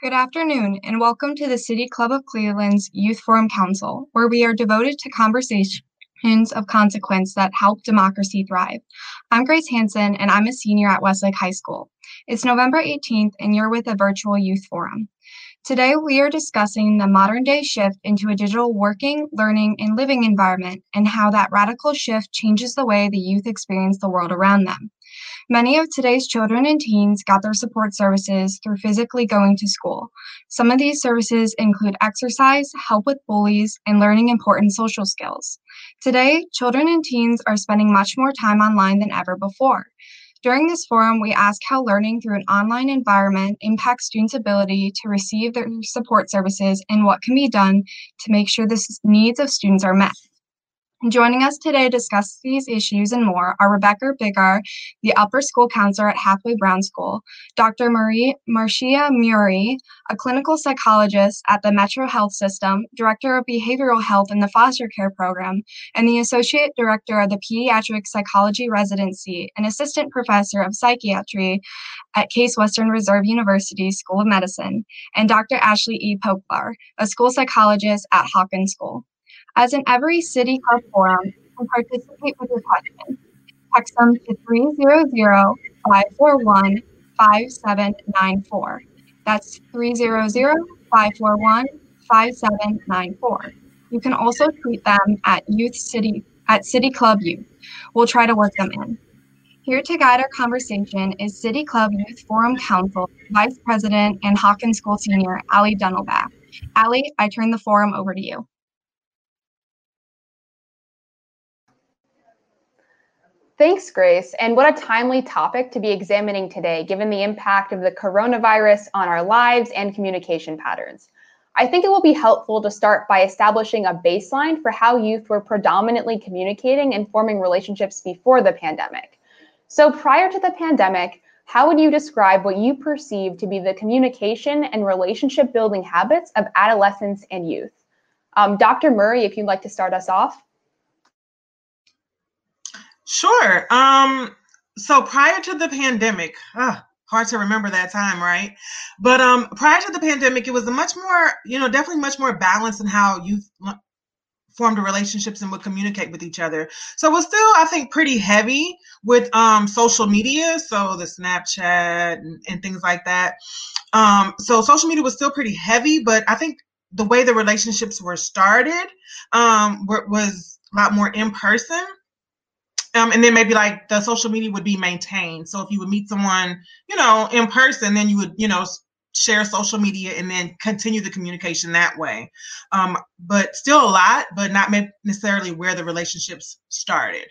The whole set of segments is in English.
Good afternoon, and welcome to the City Club of Cleveland's Youth Forum Council, where we are devoted to conversations of consequence that help democracy thrive. I'm Grace Hanson, and I'm a senior at Westlake High School. It's November 18th, and you're with a virtual youth forum. Today, we are discussing the modern day shift into a digital working, learning, and living environment and how that radical shift changes the way the youth experience the world around them. Many of today's children and teens got their support services through physically going to school. Some of these services include exercise, help with bullies, and learning important social skills. Today, children and teens are spending much more time online than ever before. During this forum, we ask how learning through an online environment impacts students' ability to receive their support services and what can be done to make sure the needs of students are met. Joining us today to discuss these issues and more are Rebecca Bigar, the upper school counselor at Hathaway Brown School, Dr. Marie Marcia Murray, a clinical psychologist at the Metro Health System, director of behavioral health in the foster care program, and the associate director of the pediatric psychology residency and assistant professor of psychiatry at Case Western Reserve University School of Medicine, and Dr. Ashley E. Poklar, a school psychologist at Hawken School. As in every City Club forum, you can participate with your questions. Text them to 300-541-5794. That's 300-541-5794. You can also tweet them at Youth City at City Club Youth. We'll try to work them in. Here to guide our conversation is City Club Youth Forum Council Vice President and Hawken School Senior, Ali Dunelback. Ali, I turn the forum over to you. Thanks, Grace. And what a timely topic to be examining today, given the impact of the coronavirus on our lives and communication patterns. I think it will be helpful to start by establishing a baseline for how youth were predominantly communicating and forming relationships before the pandemic. So, prior to the pandemic, how would you describe what you perceive to be the communication and relationship building habits of adolescents and youth? Um, Dr. Murray, if you'd like to start us off. Sure. Um, so prior to the pandemic, uh, hard to remember that time, right? But um, prior to the pandemic, it was a much more, you know, definitely much more balanced in how youth formed relationships and would communicate with each other. So it was still, I think, pretty heavy with um, social media, so the Snapchat and, and things like that. Um, so social media was still pretty heavy, but I think the way the relationships were started um, was a lot more in person um, and then maybe like the social media would be maintained. So if you would meet someone, you know, in person, then you would, you know, share social media and then continue the communication that way. Um, but still a lot, but not necessarily where the relationships started.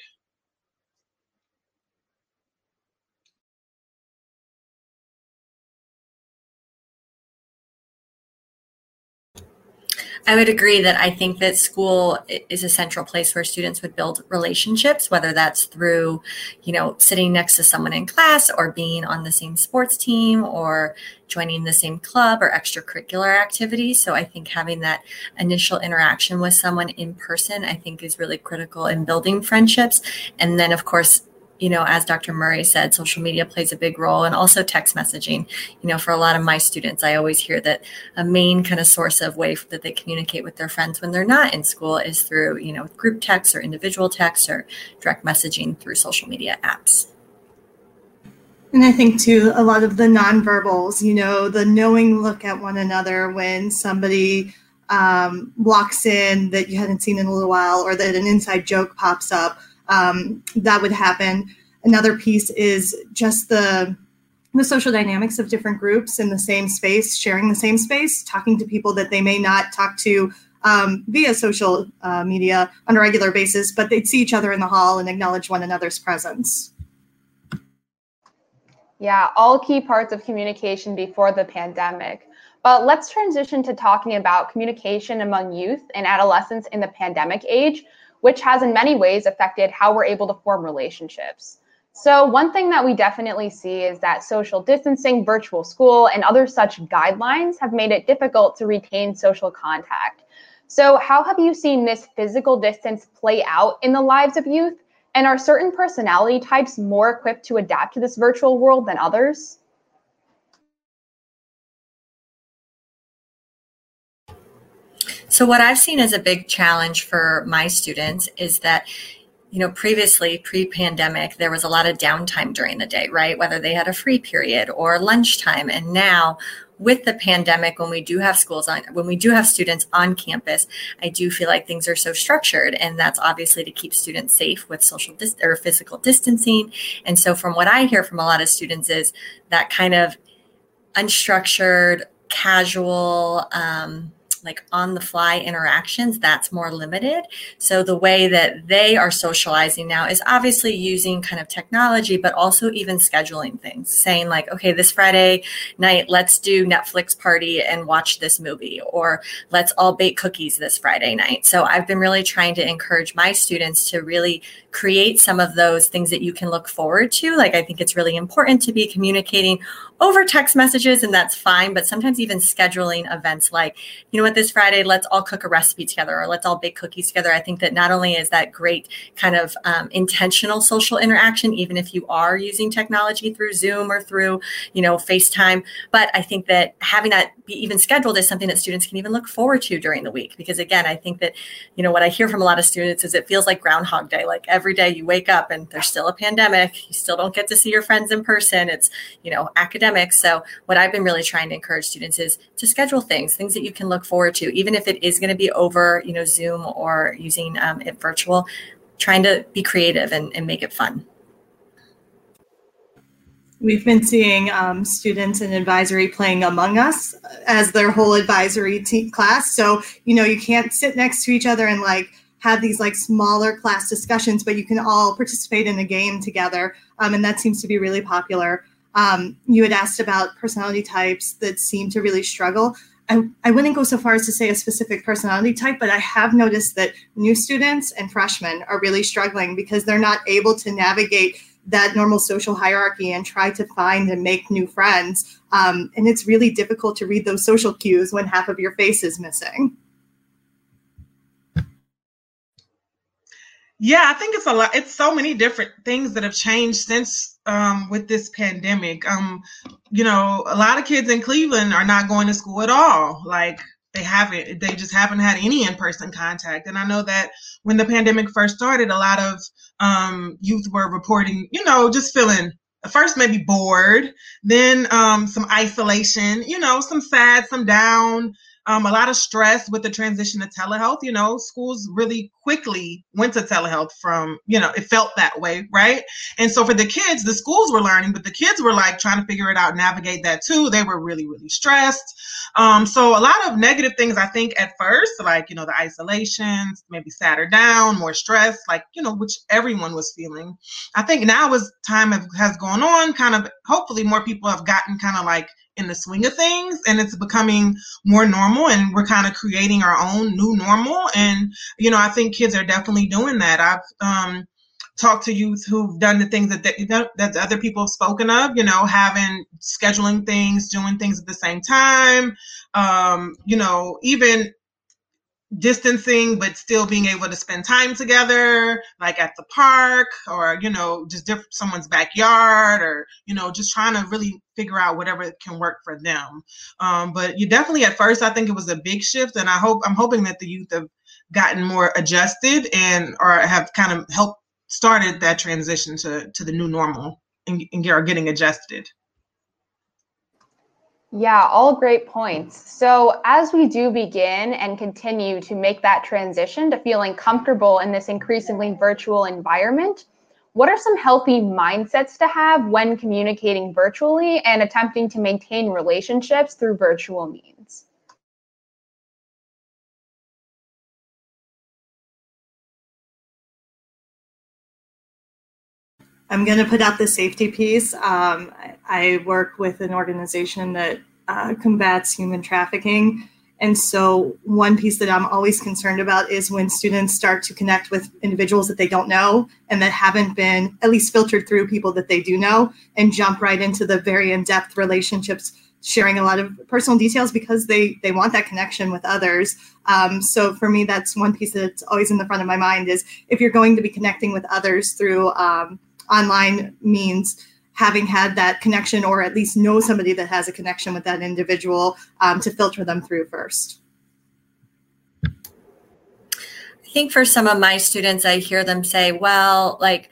I would agree that I think that school is a central place where students would build relationships, whether that's through, you know, sitting next to someone in class or being on the same sports team or joining the same club or extracurricular activities. So I think having that initial interaction with someone in person, I think is really critical in building friendships. And then, of course, you know, as Dr. Murray said, social media plays a big role and also text messaging. You know, for a lot of my students, I always hear that a main kind of source of way that they communicate with their friends when they're not in school is through, you know, group text or individual text or direct messaging through social media apps. And I think too, a lot of the nonverbals, you know, the knowing look at one another when somebody um, walks in that you hadn't seen in a little while or that an inside joke pops up um, that would happen. Another piece is just the the social dynamics of different groups in the same space, sharing the same space, talking to people that they may not talk to um, via social uh, media on a regular basis, but they'd see each other in the hall and acknowledge one another's presence. Yeah, all key parts of communication before the pandemic. But let's transition to talking about communication among youth and adolescents in the pandemic age, which has in many ways affected how we're able to form relationships. So, one thing that we definitely see is that social distancing, virtual school, and other such guidelines have made it difficult to retain social contact. So, how have you seen this physical distance play out in the lives of youth? And are certain personality types more equipped to adapt to this virtual world than others? So, what I've seen as a big challenge for my students is that you know, previously, pre pandemic, there was a lot of downtime during the day, right? Whether they had a free period or lunchtime. And now, with the pandemic, when we do have schools on, when we do have students on campus, I do feel like things are so structured. And that's obviously to keep students safe with social dis- or physical distancing. And so, from what I hear from a lot of students, is that kind of unstructured, casual, um, like on the fly interactions, that's more limited. So the way that they are socializing now is obviously using kind of technology, but also even scheduling things, saying like, okay, this Friday night, let's do Netflix party and watch this movie, or let's all bake cookies this Friday night. So I've been really trying to encourage my students to really create some of those things that you can look forward to. Like, I think it's really important to be communicating over text messages, and that's fine. But sometimes even scheduling events like, you know what, this Friday, let's all cook a recipe together or let's all bake cookies together. I think that not only is that great kind of um, intentional social interaction, even if you are using technology through Zoom or through, you know, FaceTime, but I think that having that be even scheduled is something that students can even look forward to during the week. Because again, I think that, you know, what I hear from a lot of students is it feels like Groundhog Day, like every day you wake up and there's still a pandemic you still don't get to see your friends in person it's you know academic so what i've been really trying to encourage students is to schedule things things that you can look forward to even if it is going to be over you know zoom or using um, it virtual trying to be creative and, and make it fun We've been seeing um, students in advisory playing Among Us as their whole advisory class. So, you know, you can't sit next to each other and like have these like smaller class discussions, but you can all participate in a game together. Um, and that seems to be really popular. Um, you had asked about personality types that seem to really struggle. I, I wouldn't go so far as to say a specific personality type, but I have noticed that new students and freshmen are really struggling because they're not able to navigate that normal social hierarchy and try to find and make new friends. Um, and it's really difficult to read those social cues when half of your face is missing. Yeah, I think it's a lot. It's so many different things that have changed since um, with this pandemic. Um, you know, a lot of kids in Cleveland are not going to school at all. Like they haven't, they just haven't had any in-person contact. And I know that when the pandemic first started, a lot of um, youth were reporting, you know, just feeling first maybe bored, then um, some isolation, you know, some sad, some down, um, a lot of stress with the transition to telehealth. You know, schools really quickly went to telehealth from, you know, it felt that way, right? And so for the kids, the schools were learning, but the kids were like trying to figure it out, navigate that too. They were really, really stressed. Um, so a lot of negative things, I think, at first, like, you know, the isolations, maybe sadder down, more stress, like, you know, which everyone was feeling. I think now as time has gone on, kind of hopefully more people have gotten kind of like in the swing of things and it's becoming more normal and we're kind of creating our own new normal and you know i think kids are definitely doing that. I've um, talked to youth who've done the things that that other people have spoken of you know having scheduling things doing things at the same time um, you know even distancing but still being able to spend time together like at the park or you know just different someone's backyard or you know just trying to really figure out whatever can work for them. Um, but you definitely at first i think it was a big shift and i hope i'm hoping that the youth have gotten more adjusted and or have kind of helped started that transition to to the new normal and, and are getting adjusted yeah, all great points. So, as we do begin and continue to make that transition to feeling comfortable in this increasingly virtual environment, what are some healthy mindsets to have when communicating virtually and attempting to maintain relationships through virtual means? I'm going to put out the safety piece. Um, I work with an organization that uh, combats human trafficking. And so, one piece that I'm always concerned about is when students start to connect with individuals that they don't know and that haven't been at least filtered through people that they do know and jump right into the very in depth relationships, sharing a lot of personal details because they, they want that connection with others. Um, so, for me, that's one piece that's always in the front of my mind is if you're going to be connecting with others through um, online means having had that connection or at least know somebody that has a connection with that individual um, to filter them through first? I think for some of my students, I hear them say, well, like,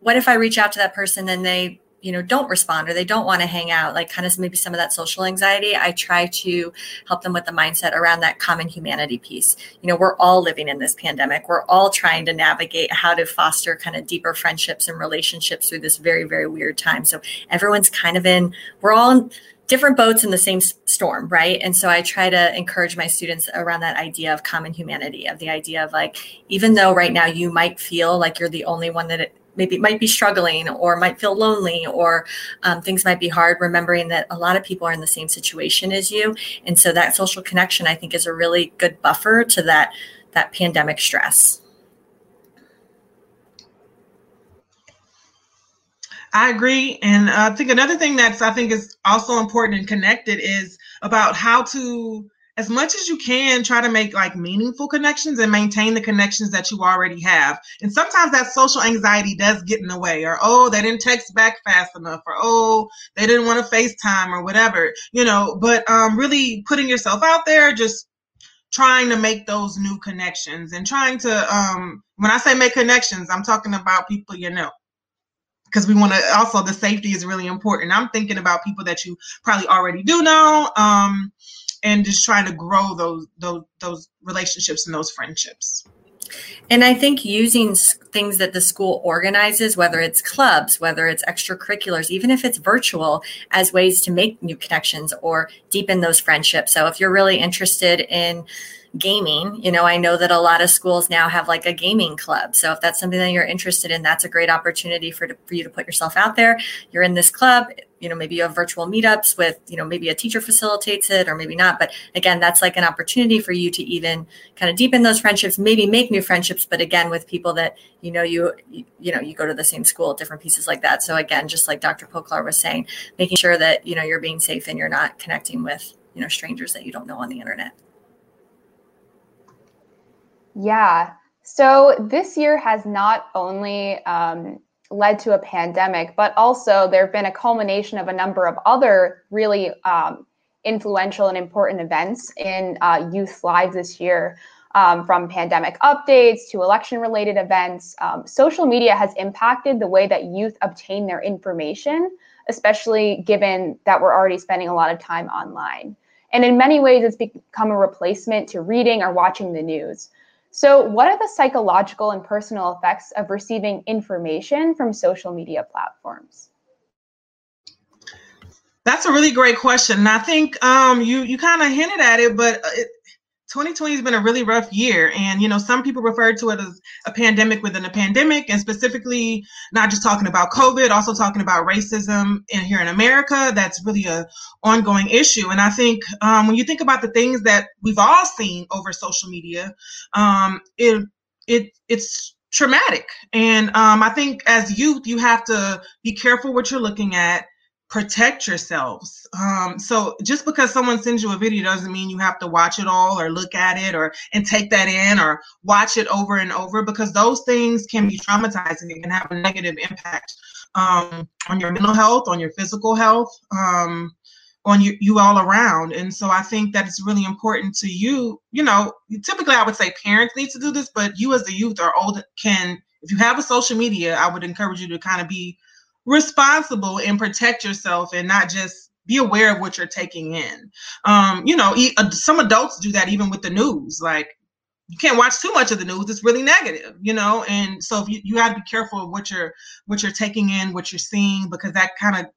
what if I reach out to that person and they you know don't respond or they don't want to hang out like kind of maybe some of that social anxiety i try to help them with the mindset around that common humanity piece. You know we're all living in this pandemic. We're all trying to navigate how to foster kind of deeper friendships and relationships through this very very weird time. So everyone's kind of in we're all in different boats in the same storm right? And so i try to encourage my students around that idea of common humanity of the idea of like even though right now you might feel like you're the only one that it, maybe might be struggling or might feel lonely or um, things might be hard remembering that a lot of people are in the same situation as you. And so that social connection i think is a really good buffer to that that pandemic stress. I agree, and I think another thing that's I think is also important and connected is about how to as much as you can try to make like meaningful connections and maintain the connections that you already have. And sometimes that social anxiety does get in the way or oh they didn't text back fast enough or oh they didn't want to facetime or whatever you know. But um really putting yourself out there just trying to make those new connections and trying to um when i say make connections i'm talking about people you know. Because we want to also the safety is really important. I'm thinking about people that you probably already do know um and just trying to grow those those those relationships and those friendships. And I think using things that the school organizes, whether it's clubs, whether it's extracurriculars, even if it's virtual, as ways to make new connections or deepen those friendships. So if you're really interested in gaming, you know, I know that a lot of schools now have like a gaming club. So if that's something that you're interested in, that's a great opportunity for, for you to put yourself out there. You're in this club you know maybe you have virtual meetups with you know maybe a teacher facilitates it or maybe not. But again that's like an opportunity for you to even kind of deepen those friendships maybe make new friendships but again with people that you know you you know you go to the same school different pieces like that. So again just like dr Poklar was saying making sure that you know you're being safe and you're not connecting with you know strangers that you don't know on the internet. Yeah. So this year has not only um, led to a pandemic, but also there have been a culmination of a number of other really um, influential and important events in uh, youth lives this year. Um, from pandemic updates to election related events, um, social media has impacted the way that youth obtain their information, especially given that we're already spending a lot of time online. And in many ways, it's become a replacement to reading or watching the news. So, what are the psychological and personal effects of receiving information from social media platforms? That's a really great question. And I think um, you you kind of hinted at it, but it, 2020 has been a really rough year. And, you know, some people refer to it as a pandemic within a pandemic, and specifically not just talking about COVID, also talking about racism in here in America. That's really a ongoing issue. And I think um, when you think about the things that we've all seen over social media, um, it, it, it's traumatic. And um, I think as youth, you have to be careful what you're looking at protect yourselves. Um, so just because someone sends you a video doesn't mean you have to watch it all or look at it or and take that in or watch it over and over because those things can be traumatizing and can have a negative impact um, on your mental health, on your physical health, um, on you, you all around. And so I think that it's really important to you, you know, typically I would say parents need to do this, but you as the youth or old can, if you have a social media, I would encourage you to kind of be responsible and protect yourself and not just be aware of what you're taking in. Um, you know, some adults do that even with the news. Like you can't watch too much of the news; it's really negative, you know. And so you, you got to be careful of what you're what you're taking in, what you're seeing, because that kind of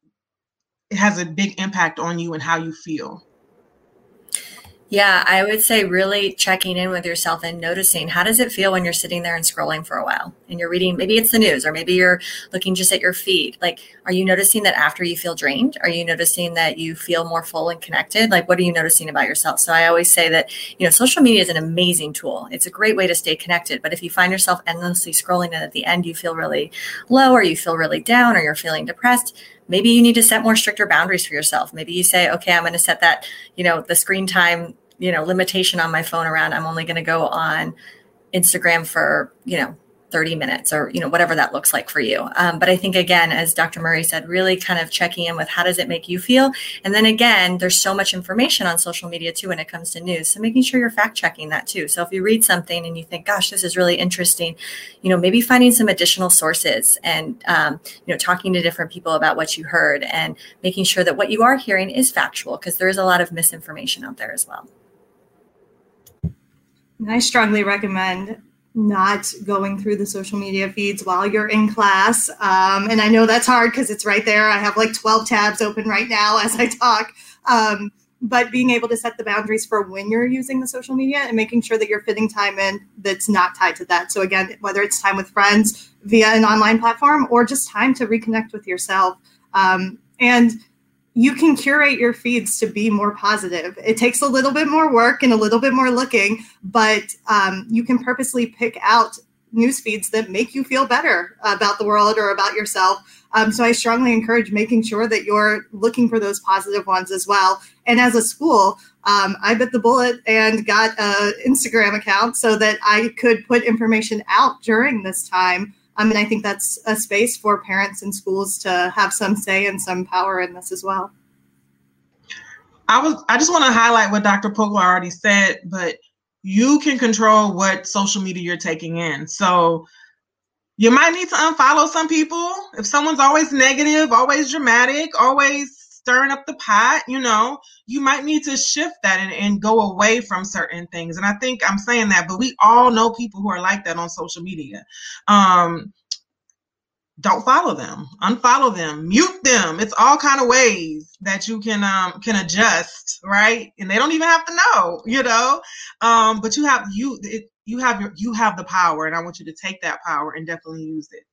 it has a big impact on you and how you feel. Yeah, I would say really checking in with yourself and noticing how does it feel when you're sitting there and scrolling for a while and you're reading, maybe it's the news or maybe you're looking just at your feed. Like, are you noticing that after you feel drained? Are you noticing that you feel more full and connected? Like, what are you noticing about yourself? So I always say that, you know, social media is an amazing tool. It's a great way to stay connected. But if you find yourself endlessly scrolling and at the end you feel really low or you feel really down or you're feeling depressed, maybe you need to set more stricter boundaries for yourself. Maybe you say okay i'm going to set that you know the screen time you know limitation on my phone around. I'm only going to go on instagram for you know 30 minutes or you know whatever that looks like for you. Um, but i think again as dr murray said really kind of checking in with how does it make you feel? And then again there's so much information on social media too when it comes to news. So making sure you're fact checking that too. So if you read something and you think gosh this is really interesting you know maybe finding some additional sources and um, you know talking to different people about what you heard and making sure that what you are hearing is factual because there is a lot of misinformation out there as well. I strongly recommend not going through the social media feeds while you're in class. Um, and I know that's hard because it's right there. I have like 12 tabs open right now as I talk. Um, but being able to set the boundaries for when you're using the social media and making sure that you're fitting time in that's not tied to that. So, again, whether it's time with friends via an online platform or just time to reconnect with yourself. Um, and you can curate your feeds to be more positive. It takes a little bit more work and a little bit more looking, but um, you can purposely pick out news feeds that make you feel better about the world or about yourself. Um, so I strongly encourage making sure that you're looking for those positive ones as well. And as a school, um, I bit the bullet and got an Instagram account so that I could put information out during this time I mean, I think that's a space for parents and schools to have some say and some power in this as well. I was I just want to highlight what Dr. Poklar already said, but you can control what social media you're taking in. So you might need to unfollow some people. If someone's always negative, always dramatic, always stirring up the pot, you know, you might need to shift that and, and go away from certain things. And I think I'm saying that, but we all know people who are like that on social media. Um, don't follow them. Unfollow them. Mute them. It's all kind of ways that you can um can adjust right? And they don't even have to know you know? Um but you have you it, you have your you have the power and i want you to take that power and definitely use it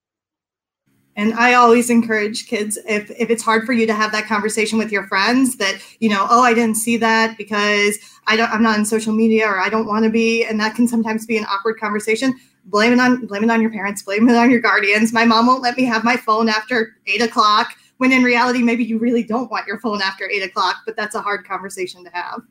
and I always encourage kids if if it's hard for you to have that conversation with your friends that you know oh I didn't see that because I don't I'm not in social media or I don't want to be and that can sometimes be an awkward conversation. Blame it on blame it on your parents, blame it on your guardians. My mom won't let me have my phone after eight o'clock when in reality maybe you really don't want your phone after eight o'clock, but that's a hard conversation to have.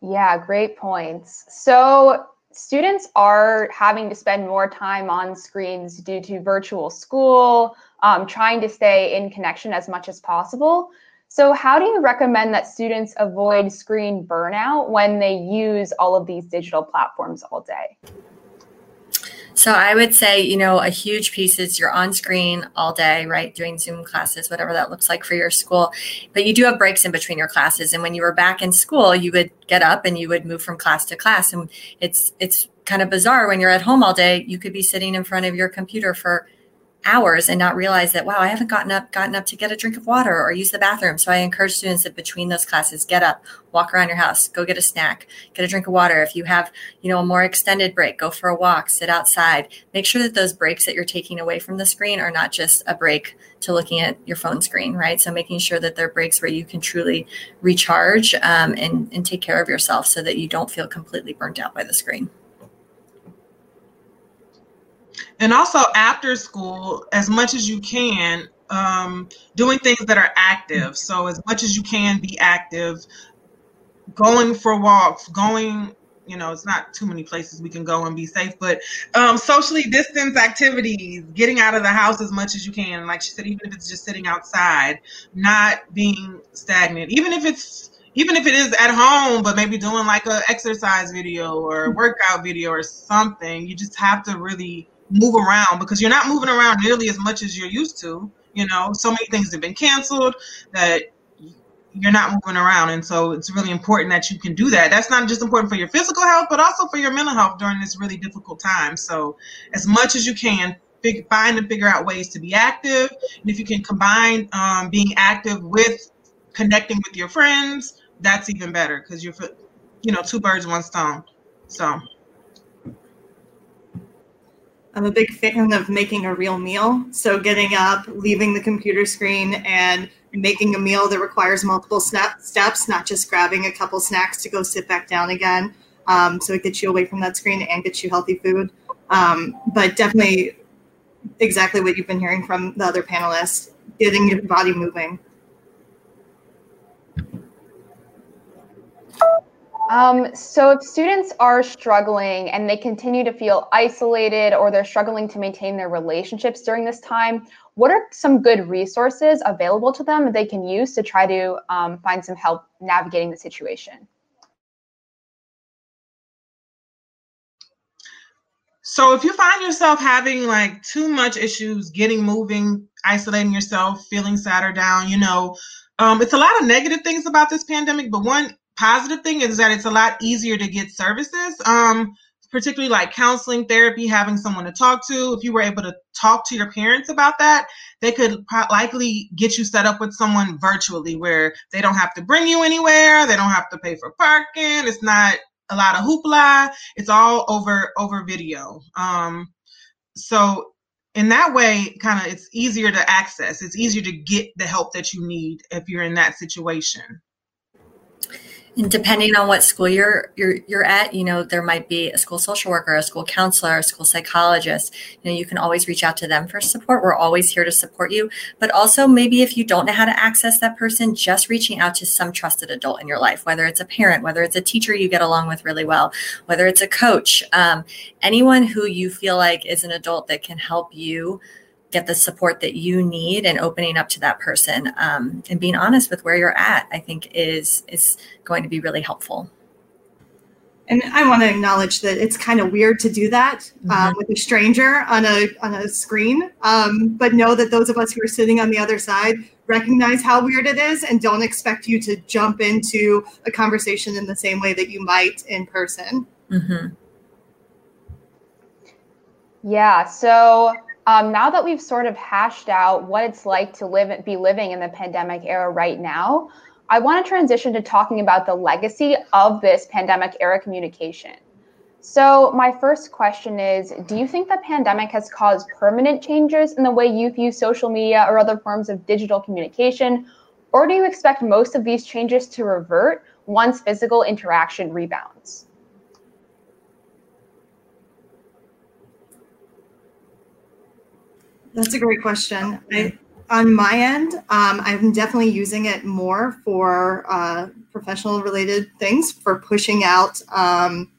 Yeah, great points. So students are having to spend more time on screens due to virtual school, um, trying to stay in connection as much as possible. So, how do you recommend that students avoid screen burnout when they use all of these digital platforms all day? So I would say, you know, a huge piece is you're on screen all day, right? Doing Zoom classes, whatever that looks like for your school. But you do have breaks in between your classes. And when you were back in school, you would get up and you would move from class to class. And it's it's kind of bizarre when you're at home all day, you could be sitting in front of your computer for hours and not realize that wow i haven't gotten up gotten up to get a drink of water or use the bathroom. So i encourage students that between those classes get up walk around your house go get a snack get a drink of water. If you have you know a more extended break go for a walk sit outside. Make sure that those breaks that you're taking away from the screen are not just a break to looking at your phone screen right? So making sure that they're breaks where you can truly recharge um, and, and take care of yourself so that you don't feel completely burnt out by the screen and also after school as much as you can um, doing things that are active. So as much as you can be active going for walks going you know it's not too many places we can go and be safe but um, socially distance activities getting out of the house as much as you can. Like she said even if it's just sitting outside not being stagnant. Even if it's even if it is at home but maybe doing like a exercise video or workout video or something you just have to really move around because you're not moving around nearly as much as you're used to. You know, so many things have been canceled that you're not moving around. And so it's really important that you can do that. That's not just important for your physical health, but also for your mental health during this really difficult time. So, as much as you can, find and figure out ways to be active. And if you can combine um, being active with connecting with your friends, that's even better because you're, you know, two birds, one stone. So, I'm a big fan of making a real meal. So getting up, leaving the computer screen, and making a meal that requires multiple step, steps, not just grabbing a couple snacks to go sit back down again. Um, so it gets you away from that screen and gets you healthy food. Um, but definitely exactly what you've been hearing from the other panelists, getting your body moving. Um, so if students are struggling and they continue to feel isolated or they're struggling to maintain their relationships during this time, what are some good resources available to them that they can use to try to um, find some help navigating the situation? So if you find yourself having like too much issues getting moving, isolating yourself, feeling sad or down, you know, um, it's a lot of negative things about this pandemic, but one positive thing is that it's a lot easier to get services. Um, particularly like counseling, therapy, having someone to talk to. If you were able to talk to your parents about that, they could likely get you set up with someone virtually where they don't have to bring you anywhere, they don't have to pay for parking. It's not a lot of hoopla. It's all over over video. Um, so in that way, kind of it's easier to access. It's easier to get the help that you need if you're in that situation. Depending on what school you're you're you're at, you know, there might be a school social worker, a school counselor, a school psychologist. You know, you can always reach out to them for support. We're always here to support you. But also maybe if you don't know how to access that person, just reaching out to some trusted adult in your life, whether it's a parent, whether it's a teacher you get along with really well, whether it's a coach, um, anyone who you feel like is an adult that can help you get the support that you need and opening up to that person um, and being honest with where you're at i think is is going to be really helpful and i want to acknowledge that it's kind of weird to do that um, mm-hmm. with a stranger on a on a screen um, but know that those of us who are sitting on the other side recognize how weird it is and don't expect you to jump into a conversation in the same way that you might in person mm-hmm. yeah so um, now that we've sort of hashed out what it's like to live be living in the pandemic era right now, I want to transition to talking about the legacy of this pandemic era communication. So, my first question is Do you think the pandemic has caused permanent changes in the way youth use social media or other forms of digital communication? Or do you expect most of these changes to revert once physical interaction rebounds? That's a great question. I, on my end, um, I'm definitely using it more for uh, professional related things, for pushing out um,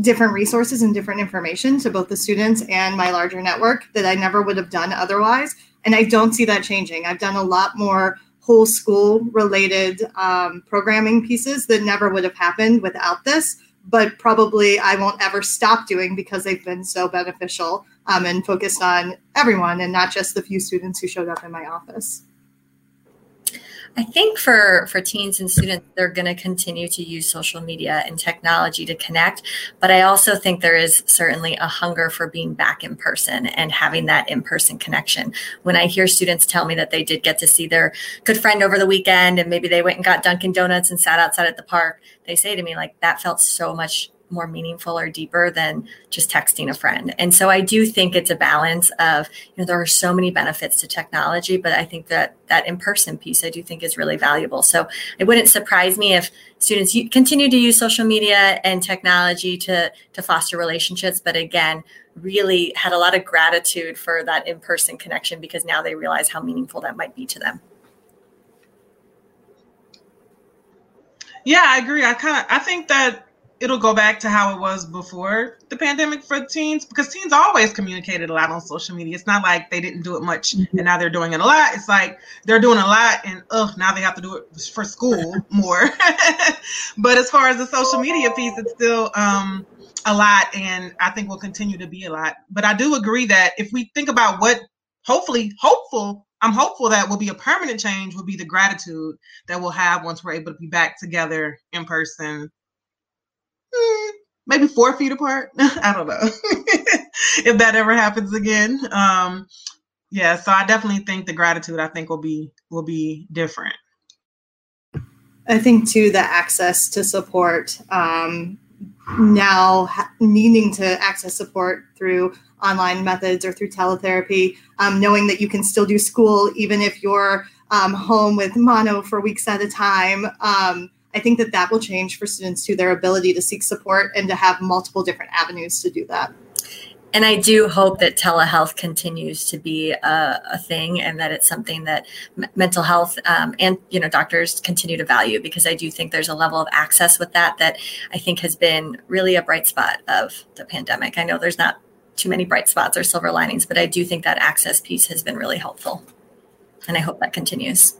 different resources and different information to both the students and my larger network that I never would have done otherwise. And I don't see that changing. I've done a lot more whole school related um, programming pieces that never would have happened without this, but probably I won't ever stop doing because they've been so beneficial um, and focused on everyone and not just the few students who showed up in my office. I think for for teens and students, they're going to continue to use social media and technology to connect. But I also think there is certainly a hunger for being back in person and having that in person connection. When I hear students tell me that they did get to see their good friend over the weekend and maybe they went and got Dunkin' Donuts and sat outside at the park, they say to me like that felt so much more meaningful or deeper than just texting a friend. And so I do think it's a balance of, you know, there are so many benefits to technology, but I think that that in-person piece I do think is really valuable. So it wouldn't surprise me if students continue to use social media and technology to to foster relationships, but again, really had a lot of gratitude for that in-person connection because now they realize how meaningful that might be to them. Yeah, I agree. I kind of I think that it'll go back to how it was before the pandemic for teens because teens always communicated a lot on social media. It's not like they didn't do it much mm-hmm. and now they're doing it a lot. It's like they're doing a lot and ugh, now they have to do it for school more. but as far as the social media piece, it's still um, a lot and I think will continue to be a lot. But I do agree that if we think about what hopefully hopeful I'm hopeful that will be a permanent change will be the gratitude that we'll have once we're able to be back together in person maybe four feet apart. I don't know if that ever happens again. Um, yeah, so I definitely think the gratitude I think will be will be different. I think too the access to support um, now ha- needing to access support through online methods or through teletherapy, um, knowing that you can still do school even if you're um, home with mono for weeks at a time. Um, I think that that will change for students to their ability to seek support and to have multiple different avenues to do that. and I do hope that telehealth continues to be a, a thing and that it's something that m- mental health um, and you know doctors continue to value because I do think there's a level of access with that that I think has been really a bright spot of the pandemic. I know there's not too many bright spots or silver linings, but I do think that access piece has been really helpful, and I hope that continues.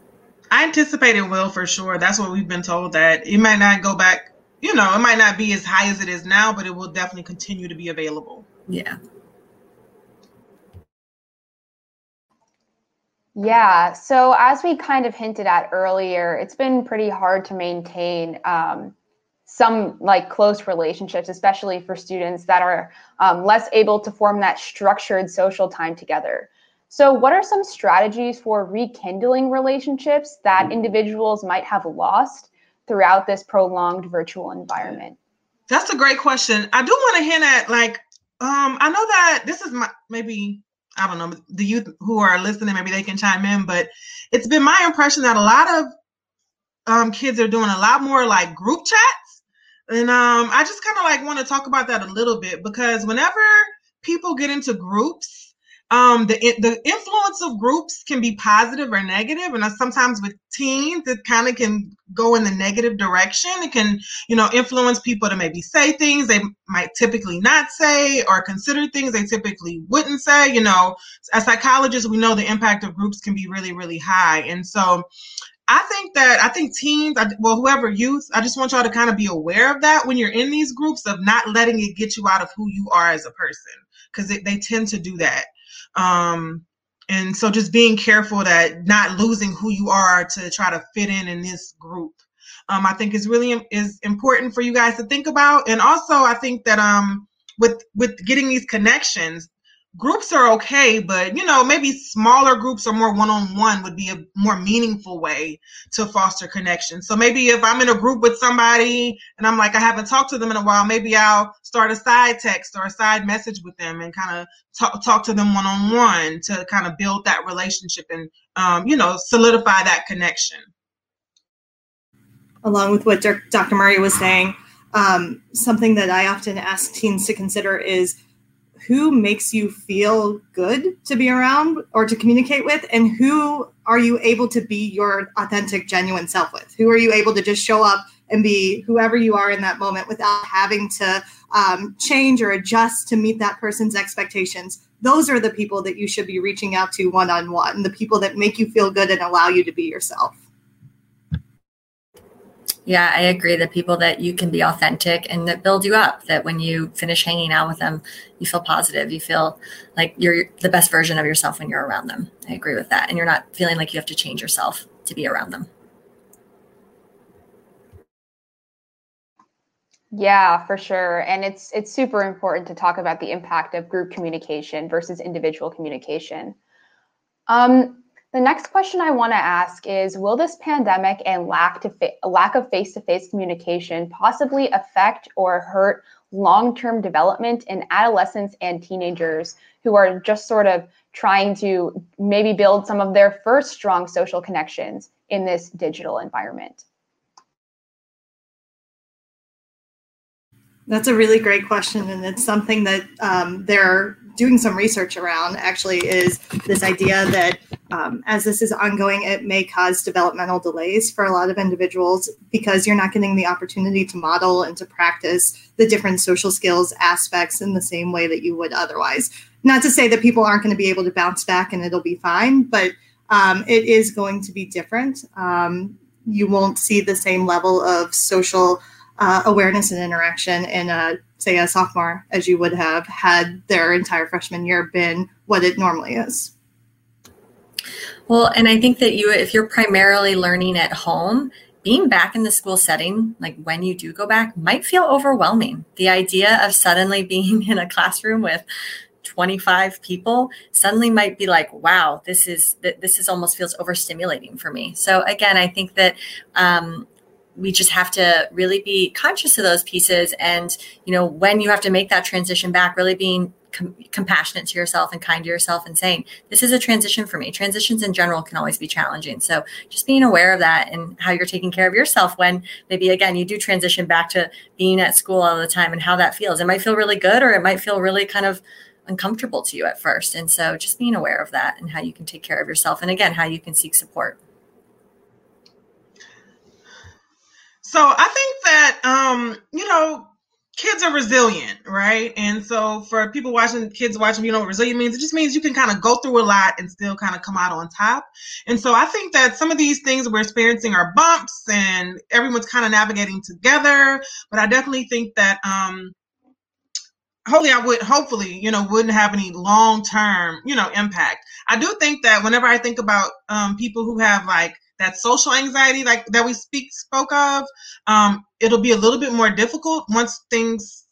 I anticipate it will for sure. That's what we've been told that it might not go back. You know, it might not be as high as it is now, but it will definitely continue to be available. Yeah. Yeah. So, as we kind of hinted at earlier, it's been pretty hard to maintain um, some like close relationships, especially for students that are um, less able to form that structured social time together. So, what are some strategies for rekindling relationships that individuals might have lost throughout this prolonged virtual environment? That's a great question. I do want to hint at like um, I know that this is my maybe I don't know the youth who are listening. Maybe they can chime in, but it's been my impression that a lot of um, kids are doing a lot more like group chats, and um, I just kind of like want to talk about that a little bit because whenever people get into groups um, the the influence of groups can be positive or negative, and sometimes with teens, it kind of can go in the negative direction. It can, you know, influence people to maybe say things they might typically not say, or consider things they typically wouldn't say. You know, as psychologists, we know the impact of groups can be really, really high, and so. I think that I think teens, well, whoever youth, I just want y'all to kind of be aware of that when you're in these groups of not letting it get you out of who you are as a person, because they, they tend to do that. Um, and so just being careful that not losing who you are to try to fit in in this group. Um, I think is really is important for you guys to think about. And also, I think that um, with with getting these connections, groups are okay, but you know, maybe smaller groups or more one-on-one would be a more meaningful way to foster connection. So maybe if I'm in a group with somebody and I'm like, I haven't talked to them in a while, maybe I'll start a side text or a side message with them and kind of talk, talk to them one-on-one to kind of build that relationship and, um, you know, solidify that connection. Along with what Dr. Murray was saying, um, something that I often ask teens to consider is who makes you feel good to be around or to communicate with and who are you able to be your authentic genuine self with? Who are you able to just show up and be whoever you are in that moment without having to um, change or adjust to meet that person's expectations? Those are the people that you should be reaching out to one-on-one the people that make you feel good and allow you to be yourself yeah, I agree. The people that you can be authentic and that build you up, that when you finish hanging out with them, you feel positive. You feel like you're the best version of yourself when you're around them. I agree with that. And you're not feeling like you have to change yourself to be around them. Yeah, for sure. And it's it's super important to talk about the impact of group communication versus individual communication. Um, the next question I want to ask is Will this pandemic and lack, to fa- lack of face to face communication possibly affect or hurt long term development in adolescents and teenagers who are just sort of trying to maybe build some of their first strong social connections in this digital environment? That's a really great question, and it's something that um, they're doing some research around. Actually, is this idea that um, as this is ongoing, it may cause developmental delays for a lot of individuals because you're not getting the opportunity to model and to practice the different social skills aspects in the same way that you would otherwise. Not to say that people aren't going to be able to bounce back and it'll be fine, but um, it is going to be different. Um, you won't see the same level of social uh, awareness and interaction in a say a sophomore as you would have had their entire freshman year been what it normally is. Well, and I think that you, if you're primarily learning at home, being back in the school setting, like when you do go back, might feel overwhelming. The idea of suddenly being in a classroom with 25 people suddenly might be like, wow, this is this is almost feels overstimulating for me. So again, I think that um, we just have to really be conscious of those pieces and you know when you have to make that transition back really being com- compassionate to yourself and kind to yourself and saying this is a transition for me transitions in general can always be challenging so just being aware of that and how you're taking care of yourself when maybe again you do transition back to being at school all the time and how that feels it might feel really good or it might feel really kind of uncomfortable to you at first. And so just being aware of that and how you can take care of yourself. And again, how you can seek support. So I think that, um, you know, kids are resilient, right? And so for people watching, kids watching, you know what resilient means? It just means you can kind of go through a lot and still kind of come out on top. And so I think that some of these things we're experiencing are bumps and everyone's kind of navigating together. But I definitely think that, um, hopefully I would hopefully you know wouldn't have any long term you know impact. I do think that whenever I think about um, people who have like that social anxiety like that we speak spoke of, um, it'll be a little bit more difficult once things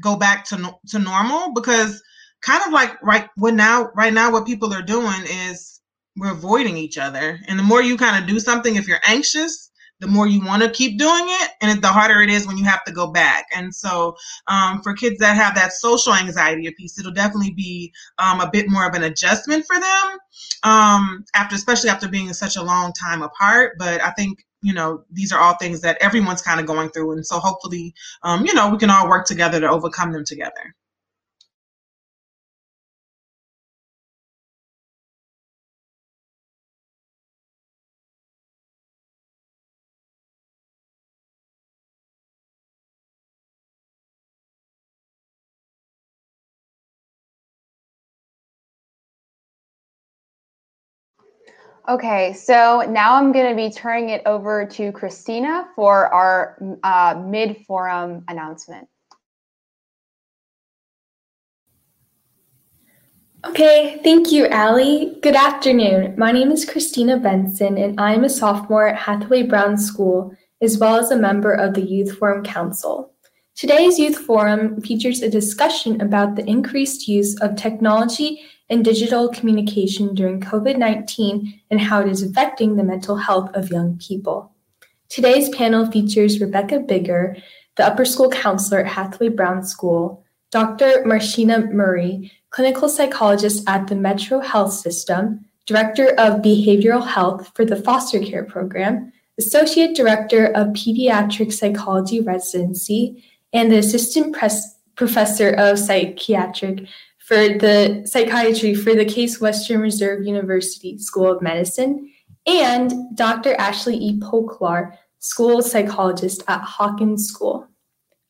go back to to normal because kind of like right what now right now what people are doing is we're avoiding each other. And the more you kind of do something if you're anxious the more you want to keep doing it and the harder it is when you have to go back. And so um, for kids that have that social anxiety piece it'll definitely be um, a bit more of an adjustment for them um, after especially after being such a long time apart. But i think you know these are all things that everyone's kind of going through and so hopefully um, you know we can all work together to overcome them together Okay, so now I'm going to be turning it over to Christina for our uh, mid-forum announcement. Okay, thank you, Allie. Good afternoon. My name is Christina Benson, and I'm a sophomore at Hathaway Brown School, as well as a member of the Youth Forum Council. Today's Youth Forum features a discussion about the increased use of technology and digital communication during COVID 19 and how it is affecting the mental health of young people. Today's panel features Rebecca Bigger, the upper school counselor at Hathaway Brown School, Dr. Marshina Murray, clinical psychologist at the Metro Health System, Director of Behavioral Health for the Foster Care Program, Associate Director of Pediatric Psychology Residency, and the Assistant Pres- Professor of Psychiatric for the psychiatry for the Case Western Reserve University School of Medicine, and Dr. Ashley E. Poklar, school psychologist at Hawken School.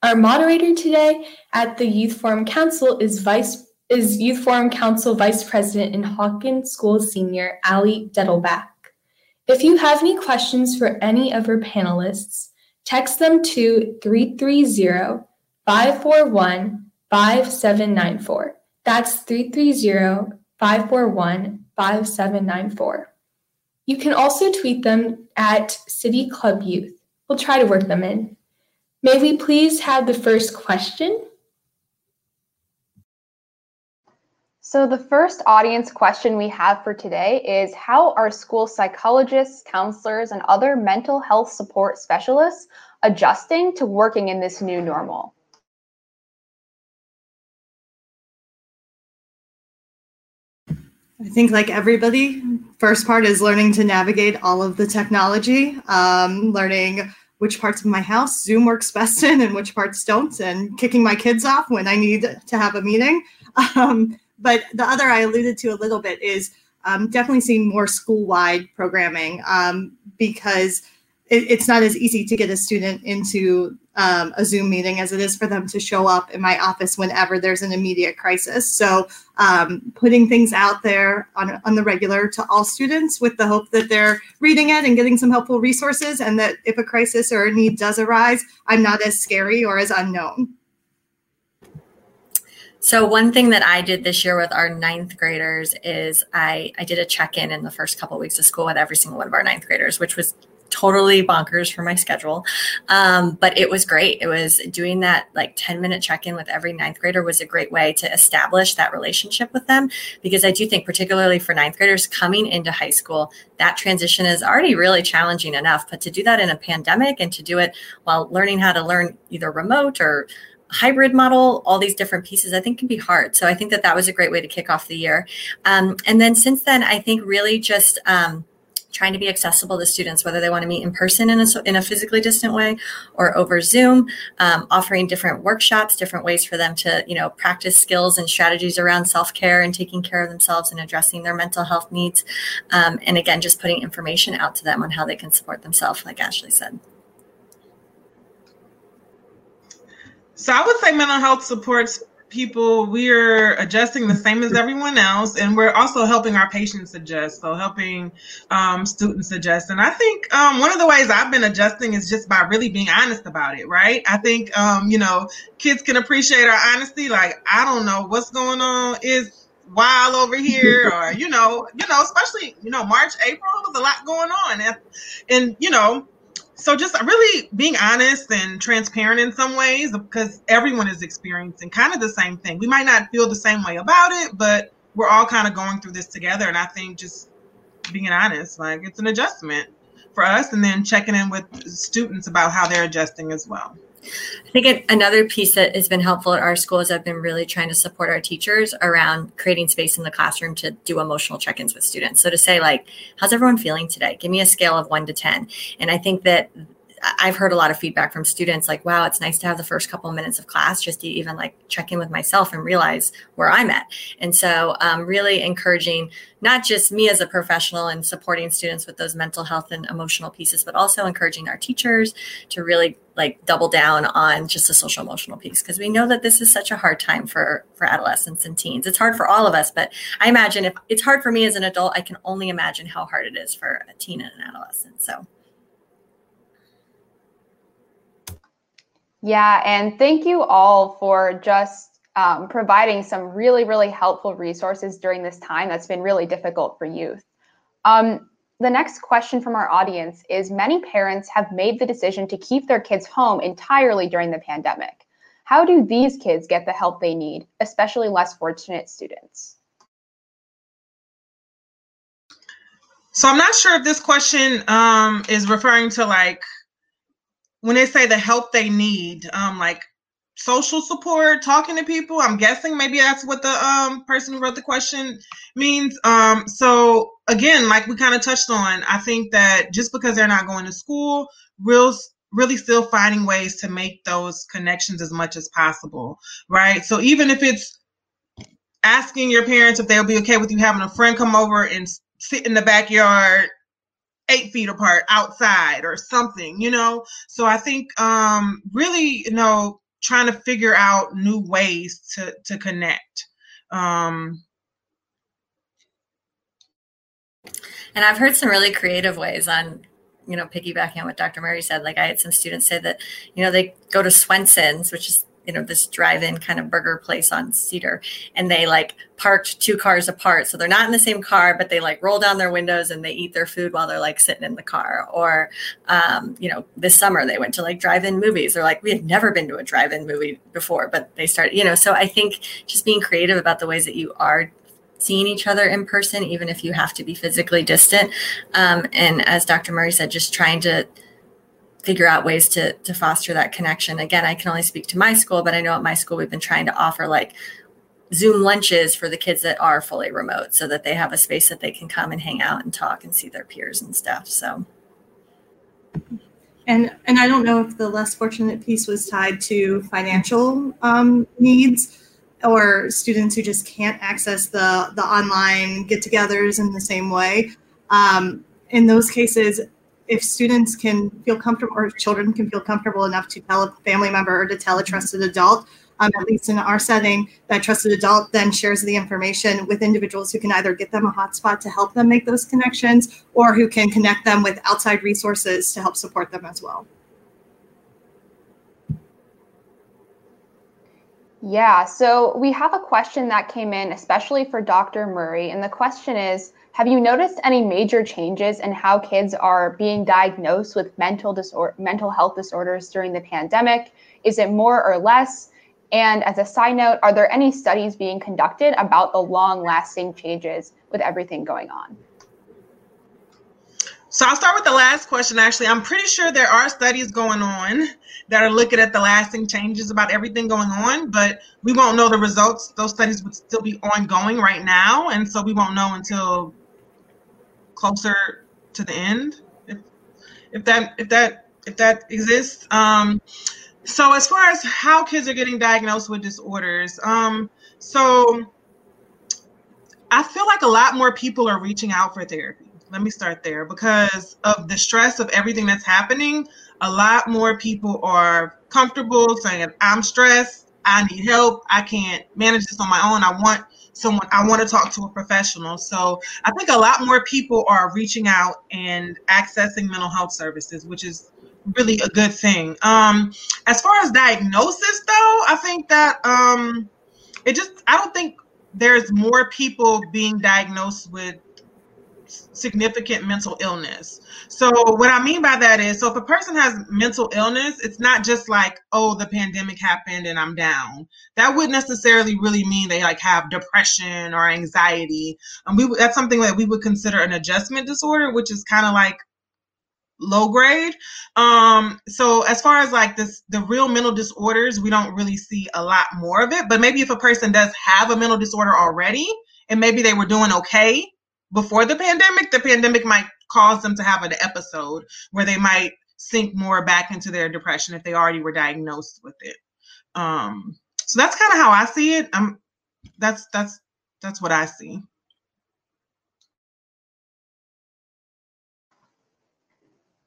Our moderator today at the Youth Forum Council is Vice is Youth Forum Council Vice President and Hawken School Senior Ali Dettelbach. If you have any questions for any of our panelists, text them to 330 541 5794. That's 330 541 5794. You can also tweet them at City Club Youth. We'll try to work them in. May we please have the first question? So, the first audience question we have for today is How are school psychologists, counselors, and other mental health support specialists adjusting to working in this new normal? I think, like everybody, first part is learning to navigate all of the technology, um, learning which parts of my house Zoom works best in and which parts don't, and kicking my kids off when I need to have a meeting. Um, but the other I alluded to a little bit is um, definitely seeing more school wide programming um, because it, it's not as easy to get a student into um, a Zoom meeting as it is for them to show up in my office whenever there's an immediate crisis. So, um, putting things out there on, on the regular to all students with the hope that they're reading it and getting some helpful resources, and that if a crisis or a need does arise, I'm not as scary or as unknown. So one thing that I did this year with our ninth graders is I, I did a check-in in the first couple of weeks of school with every single one of our ninth graders, which was totally bonkers for my schedule. Um, but it was great. It was doing that like 10 minute check in with every ninth grader was a great way to establish that relationship with them. Because I do think, particularly for ninth graders coming into high school, that transition is already really challenging enough. But to do that in a pandemic and to do it while learning how to learn either remote or hybrid model, all these different pieces, I think can be hard. So I think that that was a great way to kick off the year. Um, and then since then, I think really just, um, trying to be accessible to students, whether they want to meet in person in a, in a physically distant way or over Zoom, um, offering different workshops, different ways for them to, you know, practice skills and strategies around self-care and taking care of themselves and addressing their mental health needs. Um, and again, just putting information out to them on how they can support themselves, like Ashley said. So I would say mental health supports people we're adjusting the same as everyone else and we're also helping our patients adjust. So helping um, students adjust. And i think um, one of the ways i've been adjusting is just by really being honest about it right? I think um, you know kids can appreciate our honesty like i don't know what's going on. Is wild over here or you know you know especially you know march april was a lot going on. And, and you know so just really being honest and transparent in some ways because everyone is experiencing kind of the same thing. We might not feel the same way about it but we're all kind of going through this together and i think just being honest like it's an adjustment for us and then checking in with students about how they're adjusting as well I think another piece that has been helpful at our school is I've been really trying to support our teachers around creating space in the classroom to do emotional check ins with students. So to say, like, how's everyone feeling today? Give me a scale of one to 10. And I think that I've heard a lot of feedback from students like, wow, it's nice to have the first couple minutes of class just to even like check in with myself and realize where I'm at. And so, um, really encouraging not just me as a professional and supporting students with those mental health and emotional pieces, but also encouraging our teachers to really like double down on just the social emotional piece because we know that this is such a hard time for for adolescents and teens it's hard for all of us but i imagine if it's hard for me as an adult i can only imagine how hard it is for a teen and an adolescent so Yeah, and thank you all for just um, providing some really, really helpful resources during this time that's been really difficult for youth. Um, the next question from our audience is Many parents have made the decision to keep their kids home entirely during the pandemic. How do these kids get the help they need, especially less fortunate students? So I'm not sure if this question um, is referring to like when they say the help they need, um, like social support, talking to people. I'm guessing maybe that's what the um person who wrote the question means. Um, so again, like we kind of touched on, I think that just because they're not going to school, real really still finding ways to make those connections as much as possible, right? So even if it's asking your parents if they'll be okay with you having a friend come over and sit in the backyard eight feet apart outside or something, you know? So I think um, really, you know, trying to figure out new ways to, to connect. Um, and I've heard some really creative ways on you know, piggybacking on what Dr. Murray said, like I had some students say that, you know, they go to Swenson's, which is you know this drive-in kind of burger place on Cedar, and they like parked two cars apart, so they're not in the same car, but they like roll down their windows and they eat their food while they're like sitting in the car. Or, um, you know, this summer they went to like drive-in movies. They're like, we had never been to a drive-in movie before, but they started, you know. So I think just being creative about the ways that you are seeing each other in person, even if you have to be physically distant. Um, and as Dr. Murray said, just trying to figure out ways to to foster that connection. Again, I can only speak to my school, but I know at my school we've been trying to offer like Zoom lunches for the kids that are fully remote so that they have a space that they can come and hang out and talk and see their peers and stuff. So and and I don't know if the less fortunate piece was tied to financial um, needs or students who just can't access the the online get-togethers in the same way. Um, in those cases, if students can feel comfortable or children can feel comfortable enough to tell a family member or to tell a trusted adult, um, at least in our setting, that trusted adult then shares the information with individuals who can either get them a hotspot to help them make those connections or who can connect them with outside resources to help support them as well. Yeah, so we have a question that came in, especially for Dr. Murray. And the question is have you noticed any major changes in how kids are being diagnosed with mental disor- mental health disorders during the pandemic? Is it more or less? And as a side note, are there any studies being conducted about the long-lasting changes with everything going on? So I'll start with the last question. Actually, I'm pretty sure there are studies going on that are looking at the lasting changes about everything going on, but we won't know the results. Those studies would still be ongoing right now, and so we won't know until closer to the end, if, if that if that if that exists. Um, so as far as how kids are getting diagnosed with disorders, um, so I feel like a lot more people are reaching out for therapy. Let me start there because of the stress of everything that's happening. A lot more people are comfortable saying, "I'm stressed. I need help. I can't manage this on my own. I want someone. I want to talk to a professional." So I think a lot more people are reaching out and accessing mental health services, which is really a good thing. Um, as far as diagnosis, though, I think that um, it just I don't think there's more people being diagnosed with significant mental illness. So what I mean by that is so if a person has mental illness, it's not just like, oh, the pandemic happened and I'm down. That wouldn't necessarily really mean they like have depression or anxiety. And we that's something that we would consider an adjustment disorder, which is kind of like low grade. Um, so as far as like this, the real mental disorders, we don't really see a lot more of it. But maybe if a person does have a mental disorder already, and maybe they were doing okay before the pandemic, the pandemic might cause them to have an episode where they might sink more back into their depression if they already were diagnosed with it. Um, so that's kind of how I see it. I'm that's that's that's what I see.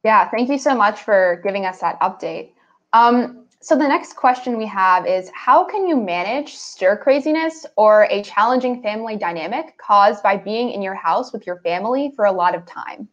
Yeah, thank you so much for giving us that update. Um, so the next question we have is how can you manage stir craziness or a challenging family dynamic caused by being in your house with your family for a lot of time?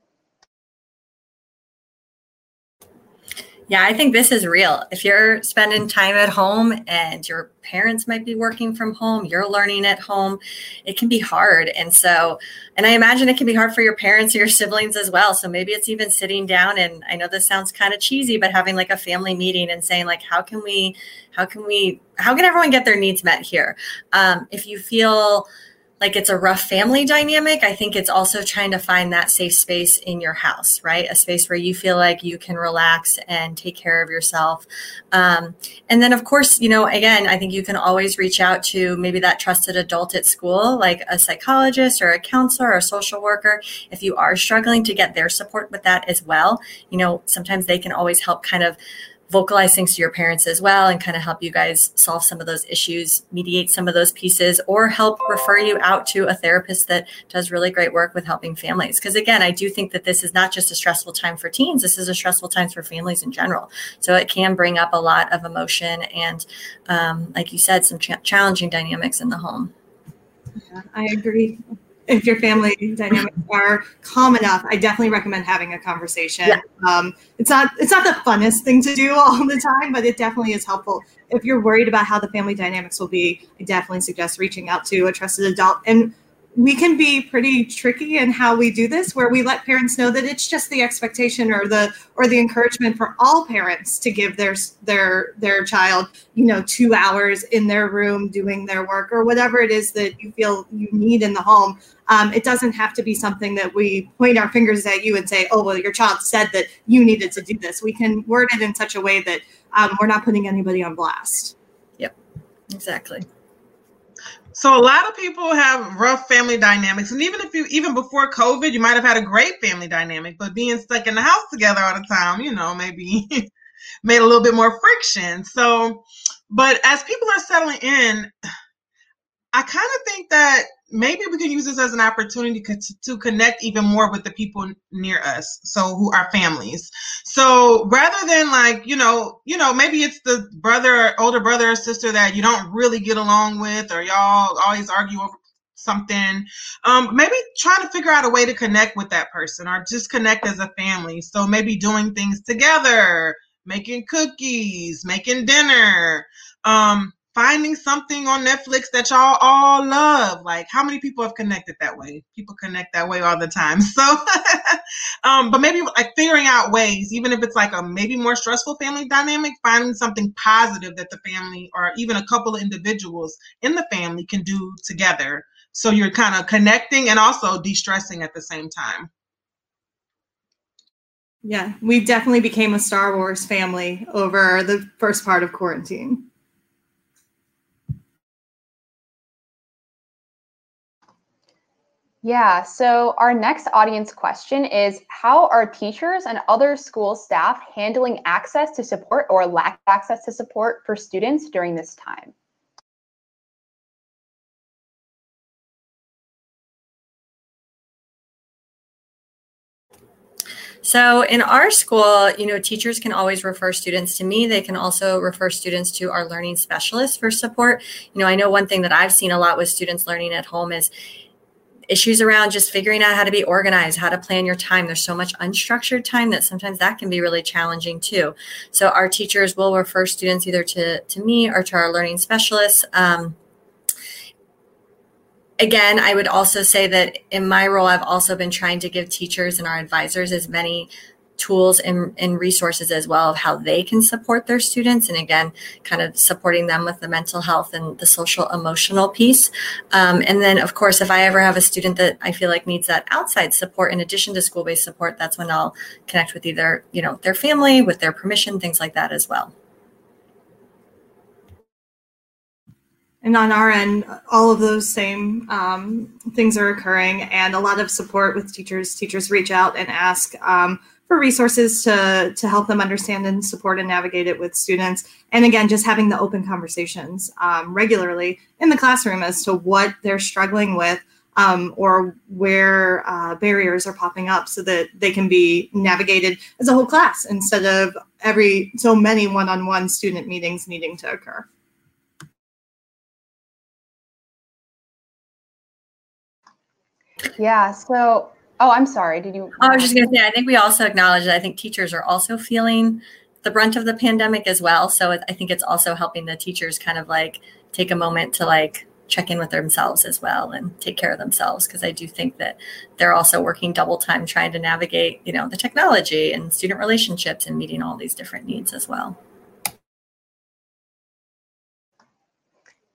Yeah, I think this is real. If you're spending time at home and your parents might be working from home, you're learning at home, it can be hard. And so, and I imagine it can be hard for your parents or your siblings as well. So maybe it's even sitting down and I know this sounds kind of cheesy, but having like a family meeting and saying like, how can we, how can we, how can everyone get their needs met here? Um, if you feel, like it's a rough family dynamic, I think it's also trying to find that safe space in your house, right? A space where you feel like you can relax and take care of yourself. Um, and then, of course, you know, again, I think you can always reach out to maybe that trusted adult at school, like a psychologist or a counselor or a social worker, if you are struggling to get their support with that as well. You know, sometimes they can always help kind of vocalize things to your parents as well and kind of help you guys solve some of those issues, mediate some of those pieces, or help refer you out to a therapist that does really great work with helping families. Because again, I do think that this is not just a stressful time for teens, this is a stressful time for families in general. So it can bring up a lot of emotion and, um, like you said, some ch- challenging dynamics in the home. Yeah, I agree if your family dynamics are calm enough, I definitely recommend having a conversation. Yeah. Um, it's not it's not the funnest thing to do all the time, but it definitely is helpful. If you're worried about how the family dynamics will be, I definitely suggest reaching out to a trusted adult and we can be pretty tricky in how we do this where we let parents know that it's just the expectation or the or the encouragement for all parents to give their their their child you know 2 hours in their room doing their work or whatever it is that you feel you need in the home um, it doesn't have to be something that we point our fingers at you and say oh well your child said that you needed to do this. We can word it in such a way that um, we're not putting anybody on blast. Yep exactly. So a lot of people have rough family dynamics, and even if you even before COVID, you might have had a great family dynamic, but being stuck in the house together all the time, you know, maybe made a little bit more friction. So, but as people are settling in, I kind of think that maybe we can use this as an opportunity to connect even more with the people near us so who are families. So rather than like you know you know maybe it's the brother older brother or sister that you don't really get along with or y'all always argue over something um, maybe trying to figure out a way to connect with that person or just connect as a family. So maybe doing things together making cookies making dinner um, finding something on Netflix that y'all all love. Like how many people have connected that way? People connect that way all the time. So um, but maybe like figuring out ways, even if it's like a maybe more stressful family dynamic, finding something positive that the family or even a couple of individuals in the family can do together. So you're kind of connecting and also de-stressing at the same time. Yeah, we definitely became a Star Wars family over the first part of quarantine. Yeah, so our next audience question is How are teachers and other school staff handling access to support or lack access to support for students during this time? So in our school, you know, teachers can always refer students to me. They can also refer students to our learning specialists for support. You know, I know one thing that I've seen a lot with students learning at home is issues around just figuring out how to be organized, how to plan your time. There's so much unstructured time that sometimes that can be really challenging too. So our teachers will refer students either to, to me or to our learning specialists. Um, again, I would also say that in my role, I've also been trying to give teachers and our advisors as many tools and, and, resources as well of how they can support their students and again kind of supporting them with the mental health and the social emotional piece um, and then of course if i ever have a student that i feel like needs that outside support in addition to school-based support that's when i'll connect with either you know their family with their permission things like that as well And on our end, all of those same um, things are occurring, and a lot of support with teachers. Teachers reach out and ask um, for resources to to help them understand and support and navigate it with students. And again, just having the open conversations um, regularly in the classroom as to what they're struggling with. Um, or where uh, barriers are popping up so that they can be navigated as a whole class instead of every so many one-on-one student meetings needing to occur. Yeah. So, oh, I'm sorry. Did you? I was just going to say, I think we also acknowledge that I think teachers are also feeling the brunt of the pandemic as well. So I think it's also helping the teachers kind of like take a moment to like check in with themselves as well and take care of themselves because I do think that they're also working double time trying to navigate, you know, the technology and student relationships and meeting all these different needs as well.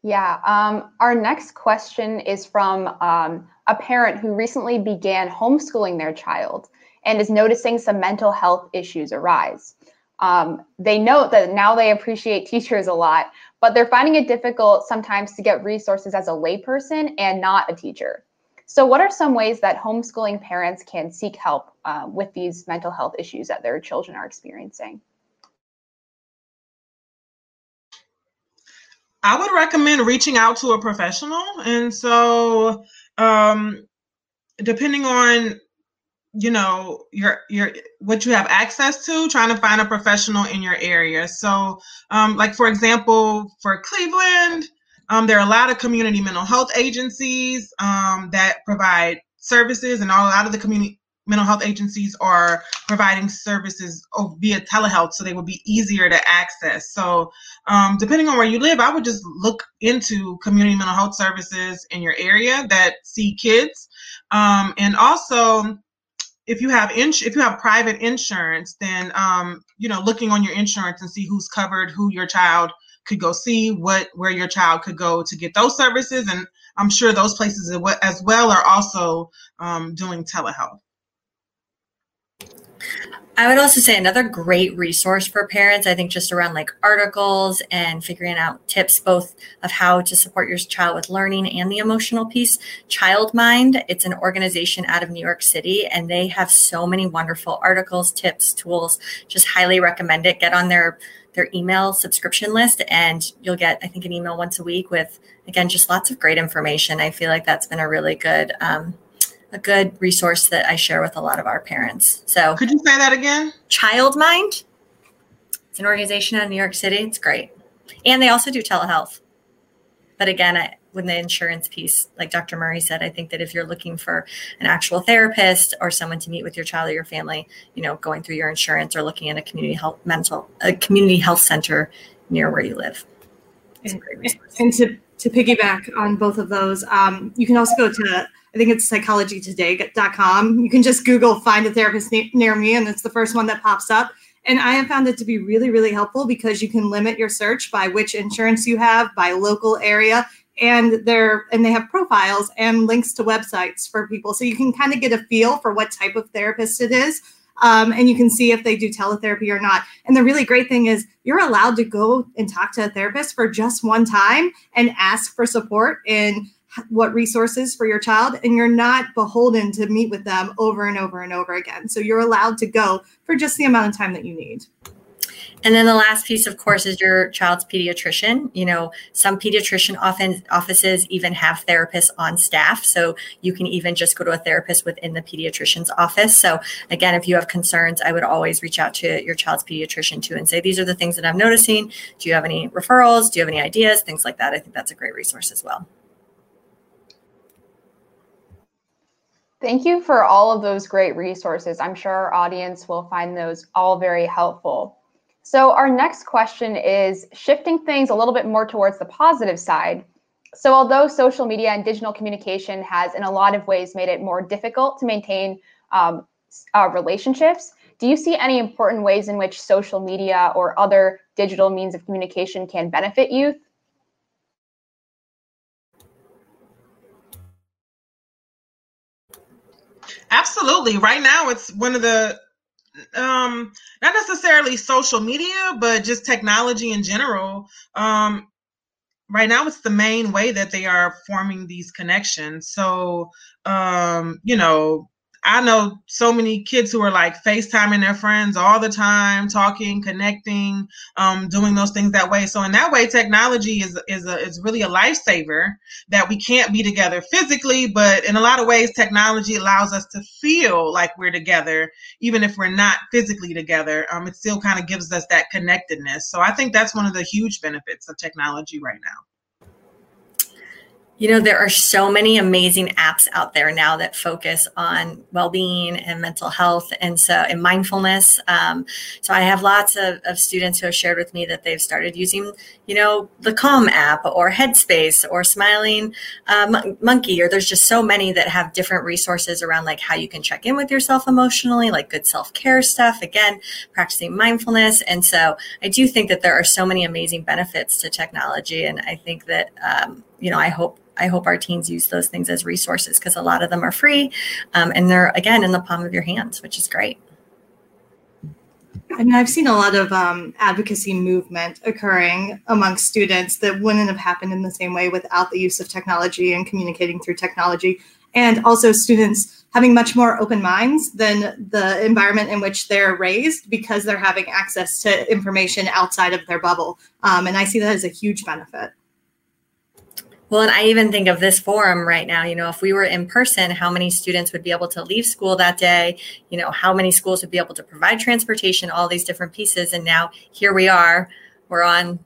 Yeah, um, our next question is from um, a parent who recently began homeschooling their child and is noticing some mental health issues arise. Um, they note that now they appreciate teachers a lot, but they're finding it difficult sometimes to get resources as a layperson and not a teacher. So, what are some ways that homeschooling parents can seek help uh, with these mental health issues that their children are experiencing? I would recommend reaching out to a professional. And so, um, depending on you know your your what you have access to trying to find a professional in your area so um, like for example for cleveland um, there are a lot of community mental health agencies um, that provide services and all, a lot of the community mental health agencies are providing services via telehealth so they will be easier to access. So um, depending on where you live i would just look into community mental health services in your area that see kids. Um, and also if you have ins- if you have private insurance then um, you know looking on your insurance and see who's covered who your child could go see what where your child could go to get those services and i'm sure those places as well are also um, doing telehealth I would also say another great resource for parents, I think, just around like articles and figuring out tips both of how to support your child with learning and the emotional piece. Childmind, it's an organization out of New York City, and they have so many wonderful articles, tips, tools. Just highly recommend it. Get on their their email subscription list, and you'll get, I think, an email once a week with, again, just lots of great information. I feel like that's been a really good um, a good resource that I share with a lot of our parents. So, could you say that again? Childmind. It's an organization out of New York City. It's great, and they also do telehealth. But again, I, with the insurance piece, like Dr. Murray said, I think that if you're looking for an actual therapist or someone to meet with your child or your family, you know, going through your insurance or looking at a community health mental a community health center near where you live. And, and, to to piggyback on both of those, um, you can also go to I think it's psychologytoday.com. You can just Google find a therapist near me, and it's the first one that pops up. And I have found it to be really, really helpful because you can limit your search by which insurance you have, by local area, and they're and they have profiles and links to websites for people, so you can kind of get a feel for what type of therapist it is. Um, and you can see if they do teletherapy or not. And the really great thing is you're allowed to go and talk to a therapist for just one time and ask for support in what resources for your child and you're not beholden to meet with them over and over and over again so you're allowed to go for just the amount of time that you need and then the last piece, of course, is your child's pediatrician. You know, some pediatrician often offices even have therapists on staff. So you can even just go to a therapist within the pediatrician's office. So again, if you have concerns, I would always reach out to your child's pediatrician too and say, these are the things that I'm noticing. Do you have any referrals? Do you have any ideas? Things like that. I think that's a great resource as well. Thank you for all of those great resources. I'm sure our audience will find those all very helpful. So our next question is shifting things a little bit more towards the positive side. So although social media and digital communication has in a lot of ways made it more difficult to maintain um, uh, relationships, do you see any important ways in which social media or other digital means of communication can benefit youth? Absolutely. Right now, it's one of the um not necessarily social media but just technology in general um right now it's the main way that they are forming these connections so um you know I know so many kids who are like FaceTiming their friends all the time, talking, connecting, um, doing those things that way. So in that way, technology is is a, is really a lifesaver that we can't be together physically, but in a lot of ways, technology allows us to feel like we're together, even if we're not physically together. Um, it still kind of gives us that connectedness. So I think that's one of the huge benefits of technology right now. You know, there are so many amazing apps out there now that focus on well-being and mental health, and so and mindfulness. Um, so I have lots of, of students who have shared with me that they've started using, you know, the Calm app or Headspace or Smiling uh, Monkey, or there's just so many that have different resources around like how you can check in with yourself emotionally, like good self-care stuff. Again, practicing mindfulness, and so I do think that there are so many amazing benefits to technology, and I think that um, you know I hope I hope our teens use those things as resources because a lot of them are free um, and they're, again, in the palm of your hands, which is great. I mean, I've seen a lot of um, advocacy movement occurring amongst students that wouldn't have happened in the same way without the use of technology and communicating through technology. And also, students having much more open minds than the environment in which they're raised because they're having access to information outside of their bubble. Um, and I see that as a huge benefit. Well, and I even think of this forum right now. You know, if we were in person, how many students would be able to leave school that day? You know, how many schools would be able to provide transportation, all these different pieces. And now here we are, we're on,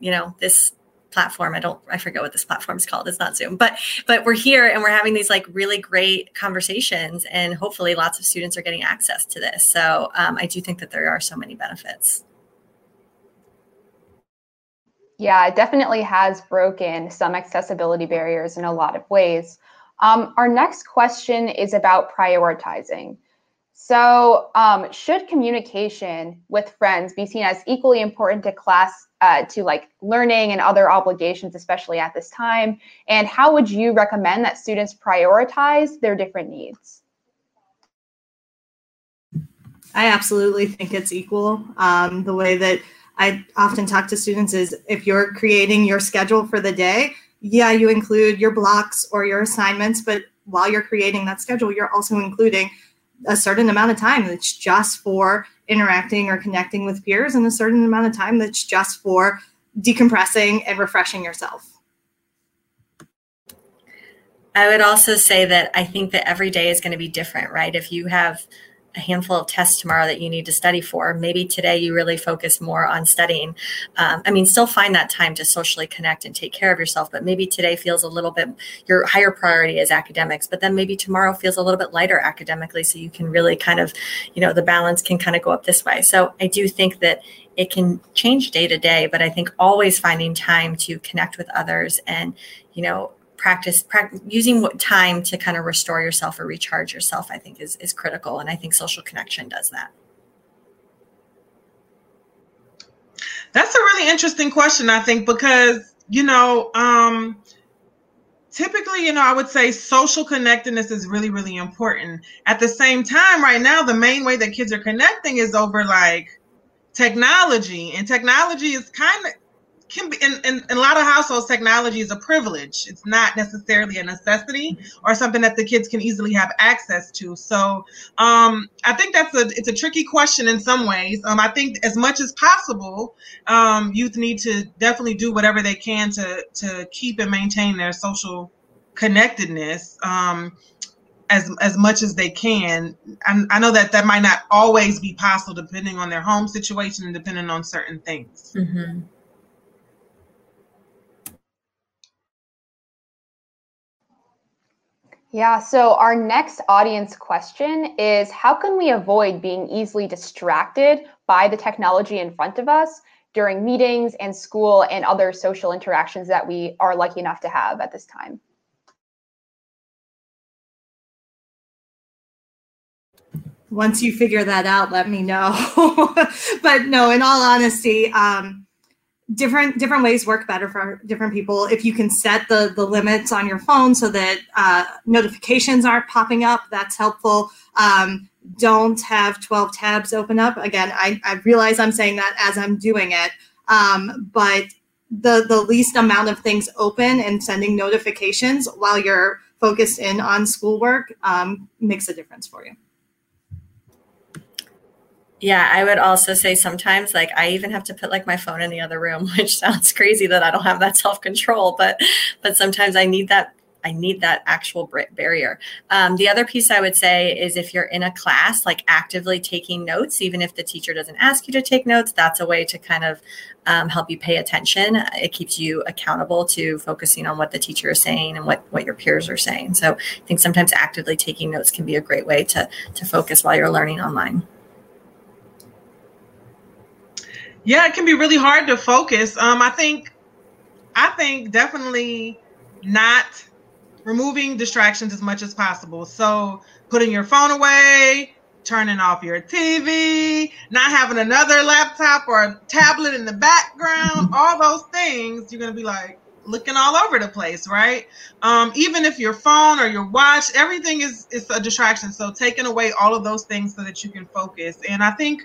you know, this platform. I don't, I forget what this platform is called. It's not Zoom, but, but we're here and we're having these like really great conversations and hopefully lots of students are getting access to this. So um, I do think that there are so many benefits. Yeah, it definitely has broken some accessibility barriers in a lot of ways. Um, our next question is about prioritizing. So, um, should communication with friends be seen as equally important to class, uh, to like learning and other obligations, especially at this time? And how would you recommend that students prioritize their different needs? I absolutely think it's equal. Um, the way that I often talk to students is if you're creating your schedule for the day, yeah, you include your blocks or your assignments, but while you're creating that schedule, you're also including a certain amount of time that's just for interacting or connecting with peers and a certain amount of time that's just for decompressing and refreshing yourself. I would also say that I think that every day is going to be different, right? If you have a handful of tests tomorrow that you need to study for. Maybe today you really focus more on studying. Um, I mean, still find that time to socially connect and take care of yourself, but maybe today feels a little bit, your higher priority is academics, but then maybe tomorrow feels a little bit lighter academically. So you can really kind of, you know, the balance can kind of go up this way. So I do think that it can change day to day, but I think always finding time to connect with others and, you know, practice pra- using time to kind of restore yourself or recharge yourself i think is, is critical and i think social connection does that. That's a really interesting question i think because you know um typically you know i would say social connectedness is really really important. At the same time right now the main way that kids are connecting is over like technology and technology is kind of can be in, in, in, a lot of households technology is a privilege it's not necessarily a necessity or something that the kids can easily have access to so um, i think that's a it's a tricky question in some ways um, i think as much as possible um, youth need to definitely do whatever they can to to keep and maintain their social connectedness um, as as much as they can. I, I, know that that might not always be possible, depending on their home situation and depending on certain things. Mm-hmm. Yeah, so our next audience question is How can we avoid being easily distracted by the technology in front of us during meetings and school and other social interactions that we are lucky enough to have at this time? once you figure that out, let me know. but no, in all honesty, um, different different ways work better for different people. If you can set the the limits on your phone so that uh, notifications aren't popping up, that's helpful. Um, don't have 12 tabs open up. Again, I, I realize I'm saying that as I'm doing it, um, but the the least amount of things open and sending notifications while you're focused in on schoolwork um, makes a difference for you. Yeah, I would also say sometimes like I even have to put like my phone in the other room, which sounds crazy that I don't have that self-control, but but sometimes I need that I need that actual barrier. Um, the other piece I would say is if you're in a class, like actively taking notes, even if the teacher doesn't ask you to take notes, that's a way to kind of um, help you pay attention. It keeps you accountable to focusing on what the teacher is saying and what, what your peers are saying. So I think sometimes actively taking notes can be a great way to, to focus while you're learning online. Yeah, it can be really hard to focus. Um, I think, I think definitely not removing distractions as much as possible. So putting your phone away, turning off your TV, not having another laptop or a tablet in the background, all those things, you're gonna be like looking all over the place, right? Um, even if your phone or your watch, everything is is a distraction. So taking away all of those things so that you can focus. And I think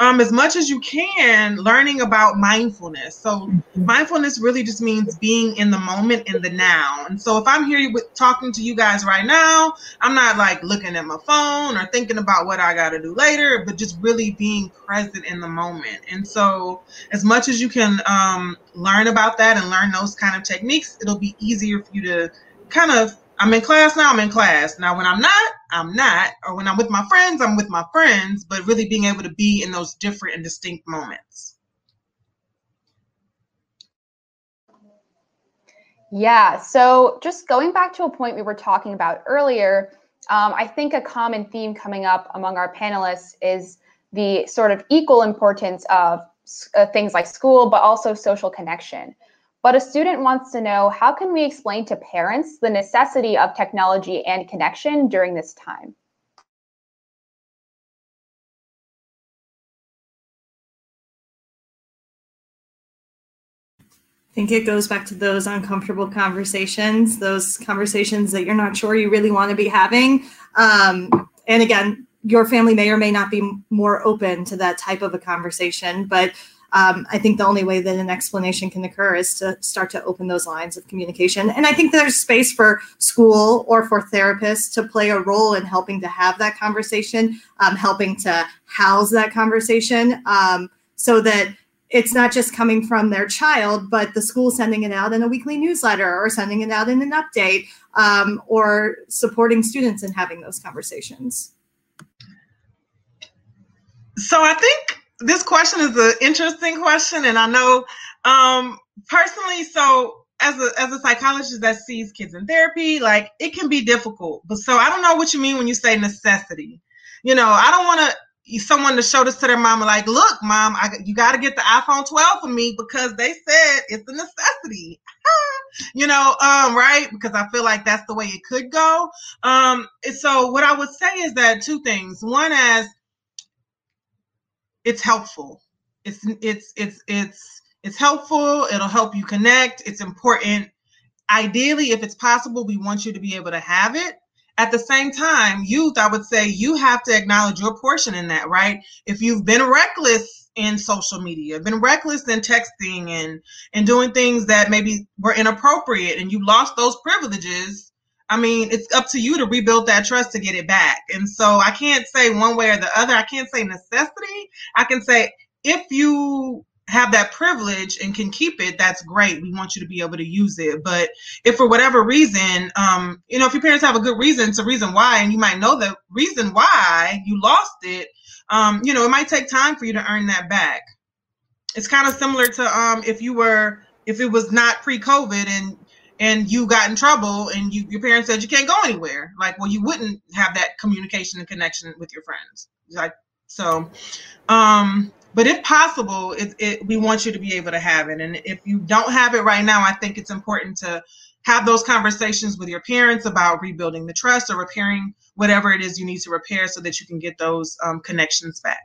um, as much as you can, learning about mindfulness. So, mm-hmm. mindfulness really just means being in the moment, in the now. And so, if I'm here with talking to you guys right now, I'm not like looking at my phone or thinking about what I got to do later, but just really being present in the moment. And so, as much as you can um, learn about that and learn those kind of techniques, it'll be easier for you to kind of I'm in class now, I'm in class. Now, when I'm not, I'm not. Or when I'm with my friends, I'm with my friends, but really being able to be in those different and distinct moments. Yeah, so just going back to a point we were talking about earlier, um, I think a common theme coming up among our panelists is the sort of equal importance of uh, things like school, but also social connection. But a student wants to know how can we explain to parents the necessity of technology and connection during this time? I think it goes back to those uncomfortable conversations, those conversations that you're not sure you really want to be having. Um, and again, your family may or may not be more open to that type of a conversation, but um, I think the only way that an explanation can occur is to start to open those lines of communication. And I think there's space for school or for therapists to play a role in helping to have that conversation, um, helping to house that conversation um, so that it's not just coming from their child, but the school sending it out in a weekly newsletter or sending it out in an update um, or supporting students in having those conversations. So I think this question is an interesting question, and I know um, personally. So, as a as a psychologist that sees kids in therapy, like it can be difficult. But so I don't know what you mean when you say necessity. You know, I don't want to someone to show this to their mama like look mom I, you got to get the iphone 12 for me because they said it's a necessity you know um right because i feel like that's the way it could go um so what i would say is that two things one as it's helpful. It's it's it's it's it's helpful. It'll help you connect. It's important. Ideally, if it's possible, we want you to be able to have it at the same time, youth, I would say you have to acknowledge your portion in that, right? If you've been reckless in social media, been reckless in texting and and doing things that maybe were inappropriate and you lost those privileges, I mean, it's up to you to rebuild that trust to get it back. And so I can't say one way or the other. I can't say necessity. I can say if you have that privilege and can keep it, that's great. We want you to be able to use it. But if for whatever reason, um, you know, if your parents have a good reason, it's a reason why, and you might know the reason why you lost it, um, you know, it might take time for you to earn that back. It's kind of similar to um, if you were, if it was not pre-COVID and and you got in trouble and you, your parents said you can't go anywhere. Like, well, you wouldn't have that communication and connection with your friends. Like, so, um, but if possible, it, it, we want you to be able to have it. And if you don't have it right now, I think it's important to have those conversations with your parents about rebuilding the trust or repairing whatever it is you need to repair so that you can get those um, connections back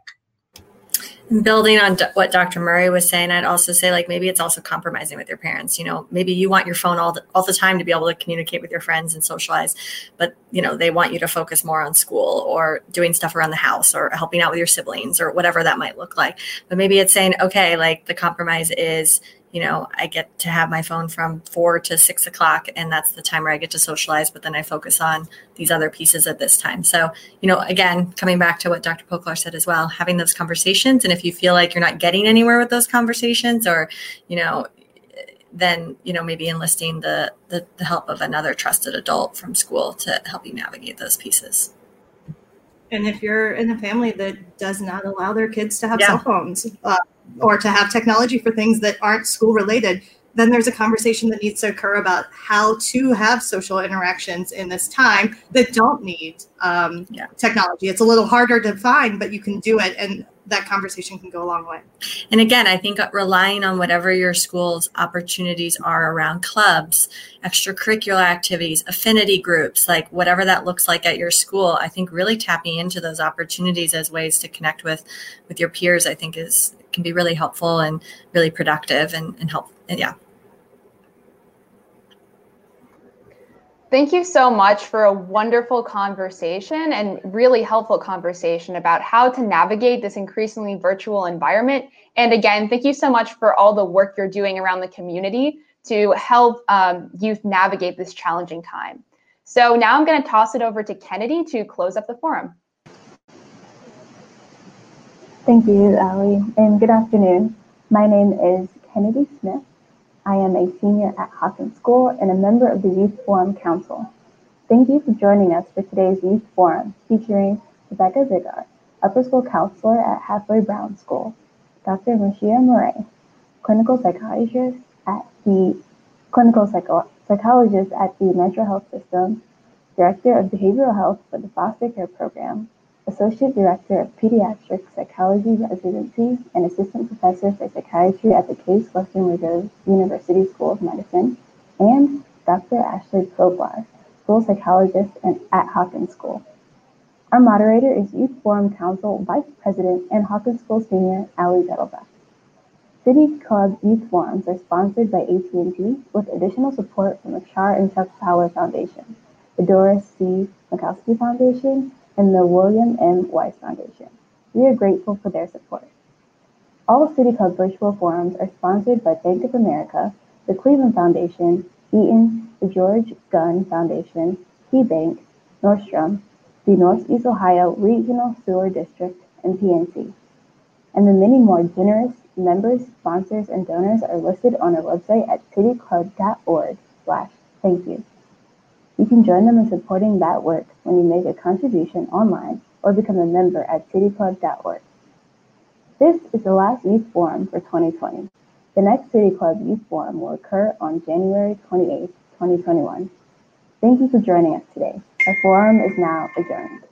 building on what Dr. Murray was saying, I'd also say like maybe it's also compromising with your parents. You know, maybe you want your phone all the, all the time to be able to communicate with your friends and socialize, but you know they want you to focus more on school or doing stuff around the house or helping out with your siblings or whatever that might look like. But maybe it's saying, okay, like the compromise is you know, I get to have my phone from four to six o'clock, and that's the time where I get to socialize. But then I focus on these other pieces at this time. So, you know, again, coming back to what Dr. Poklar said as well, having those conversations. And if you feel like you're not getting anywhere with those conversations, or, you know, then you know maybe enlisting the, the, the help of another trusted adult from school to help you navigate those pieces. And if you're in a family that does not allow their kids to have yeah. cell phones, uh, or to have technology for things that aren't school related, then there's a conversation that needs to occur about how to have social interactions in this time that don't need um, yeah. technology. It's a little harder to find, but you can do it. And that conversation can go a long way. And again, I think relying on whatever your school's opportunities are around clubs, extracurricular activities, affinity groups, like whatever that looks like at your school, I think really tapping into those opportunities as ways to connect with with your peers, I think is can be really helpful and really productive and, and help. And yeah. Thank you so much for a wonderful conversation and really helpful conversation about how to navigate this increasingly virtual environment. And again, thank you so much for all the work you're doing around the community to help um, youth navigate this challenging time. So now I'm going to toss it over to Kennedy to close up the forum. Thank you, Ali, and good afternoon. My name is Kennedy Smith. I am a senior at Hawken School and a member of the Youth Forum Council. Thank you for joining us for today's Youth Forum featuring Rebecca Zigar, upper school counselor at Hathaway Brown School, Dr. Marcia Murray, clinical psychologist at the clinical psycho- psychologist at the Metro Health System, director of behavioral health for the foster care program, Associate Director of Pediatric Psychology Residency and Assistant Professor for Psychiatry at the Case Western Reserve University School of Medicine, and Dr. Ashley Poklar, School Psychologist and at Hawken School. Our moderator is Youth Forum Council Vice President and Hawken School Senior Ali Zettelbach. City Club Youth Forums are sponsored by AT&T with additional support from the Char and Chuck Fowler Foundation, the Doris C. Mikowski Foundation, and the William M. Weiss Foundation. We are grateful for their support. All City Club virtual forums are sponsored by Bank of America, the Cleveland Foundation, Eaton, the George Gund Foundation, KeyBank, Nordstrom, the Northeast Ohio Regional Sewer District, and PNC. And the many more generous members, sponsors, and donors are listed on our website at cityclub.org slash thank you. You can join them in supporting that work when you make a contribution online or become a member at cityclub.org. This is the last Youth Forum for 2020. The next City Club Youth Forum will occur on January 28, 2021. Thank you for joining us today. Our forum is now adjourned.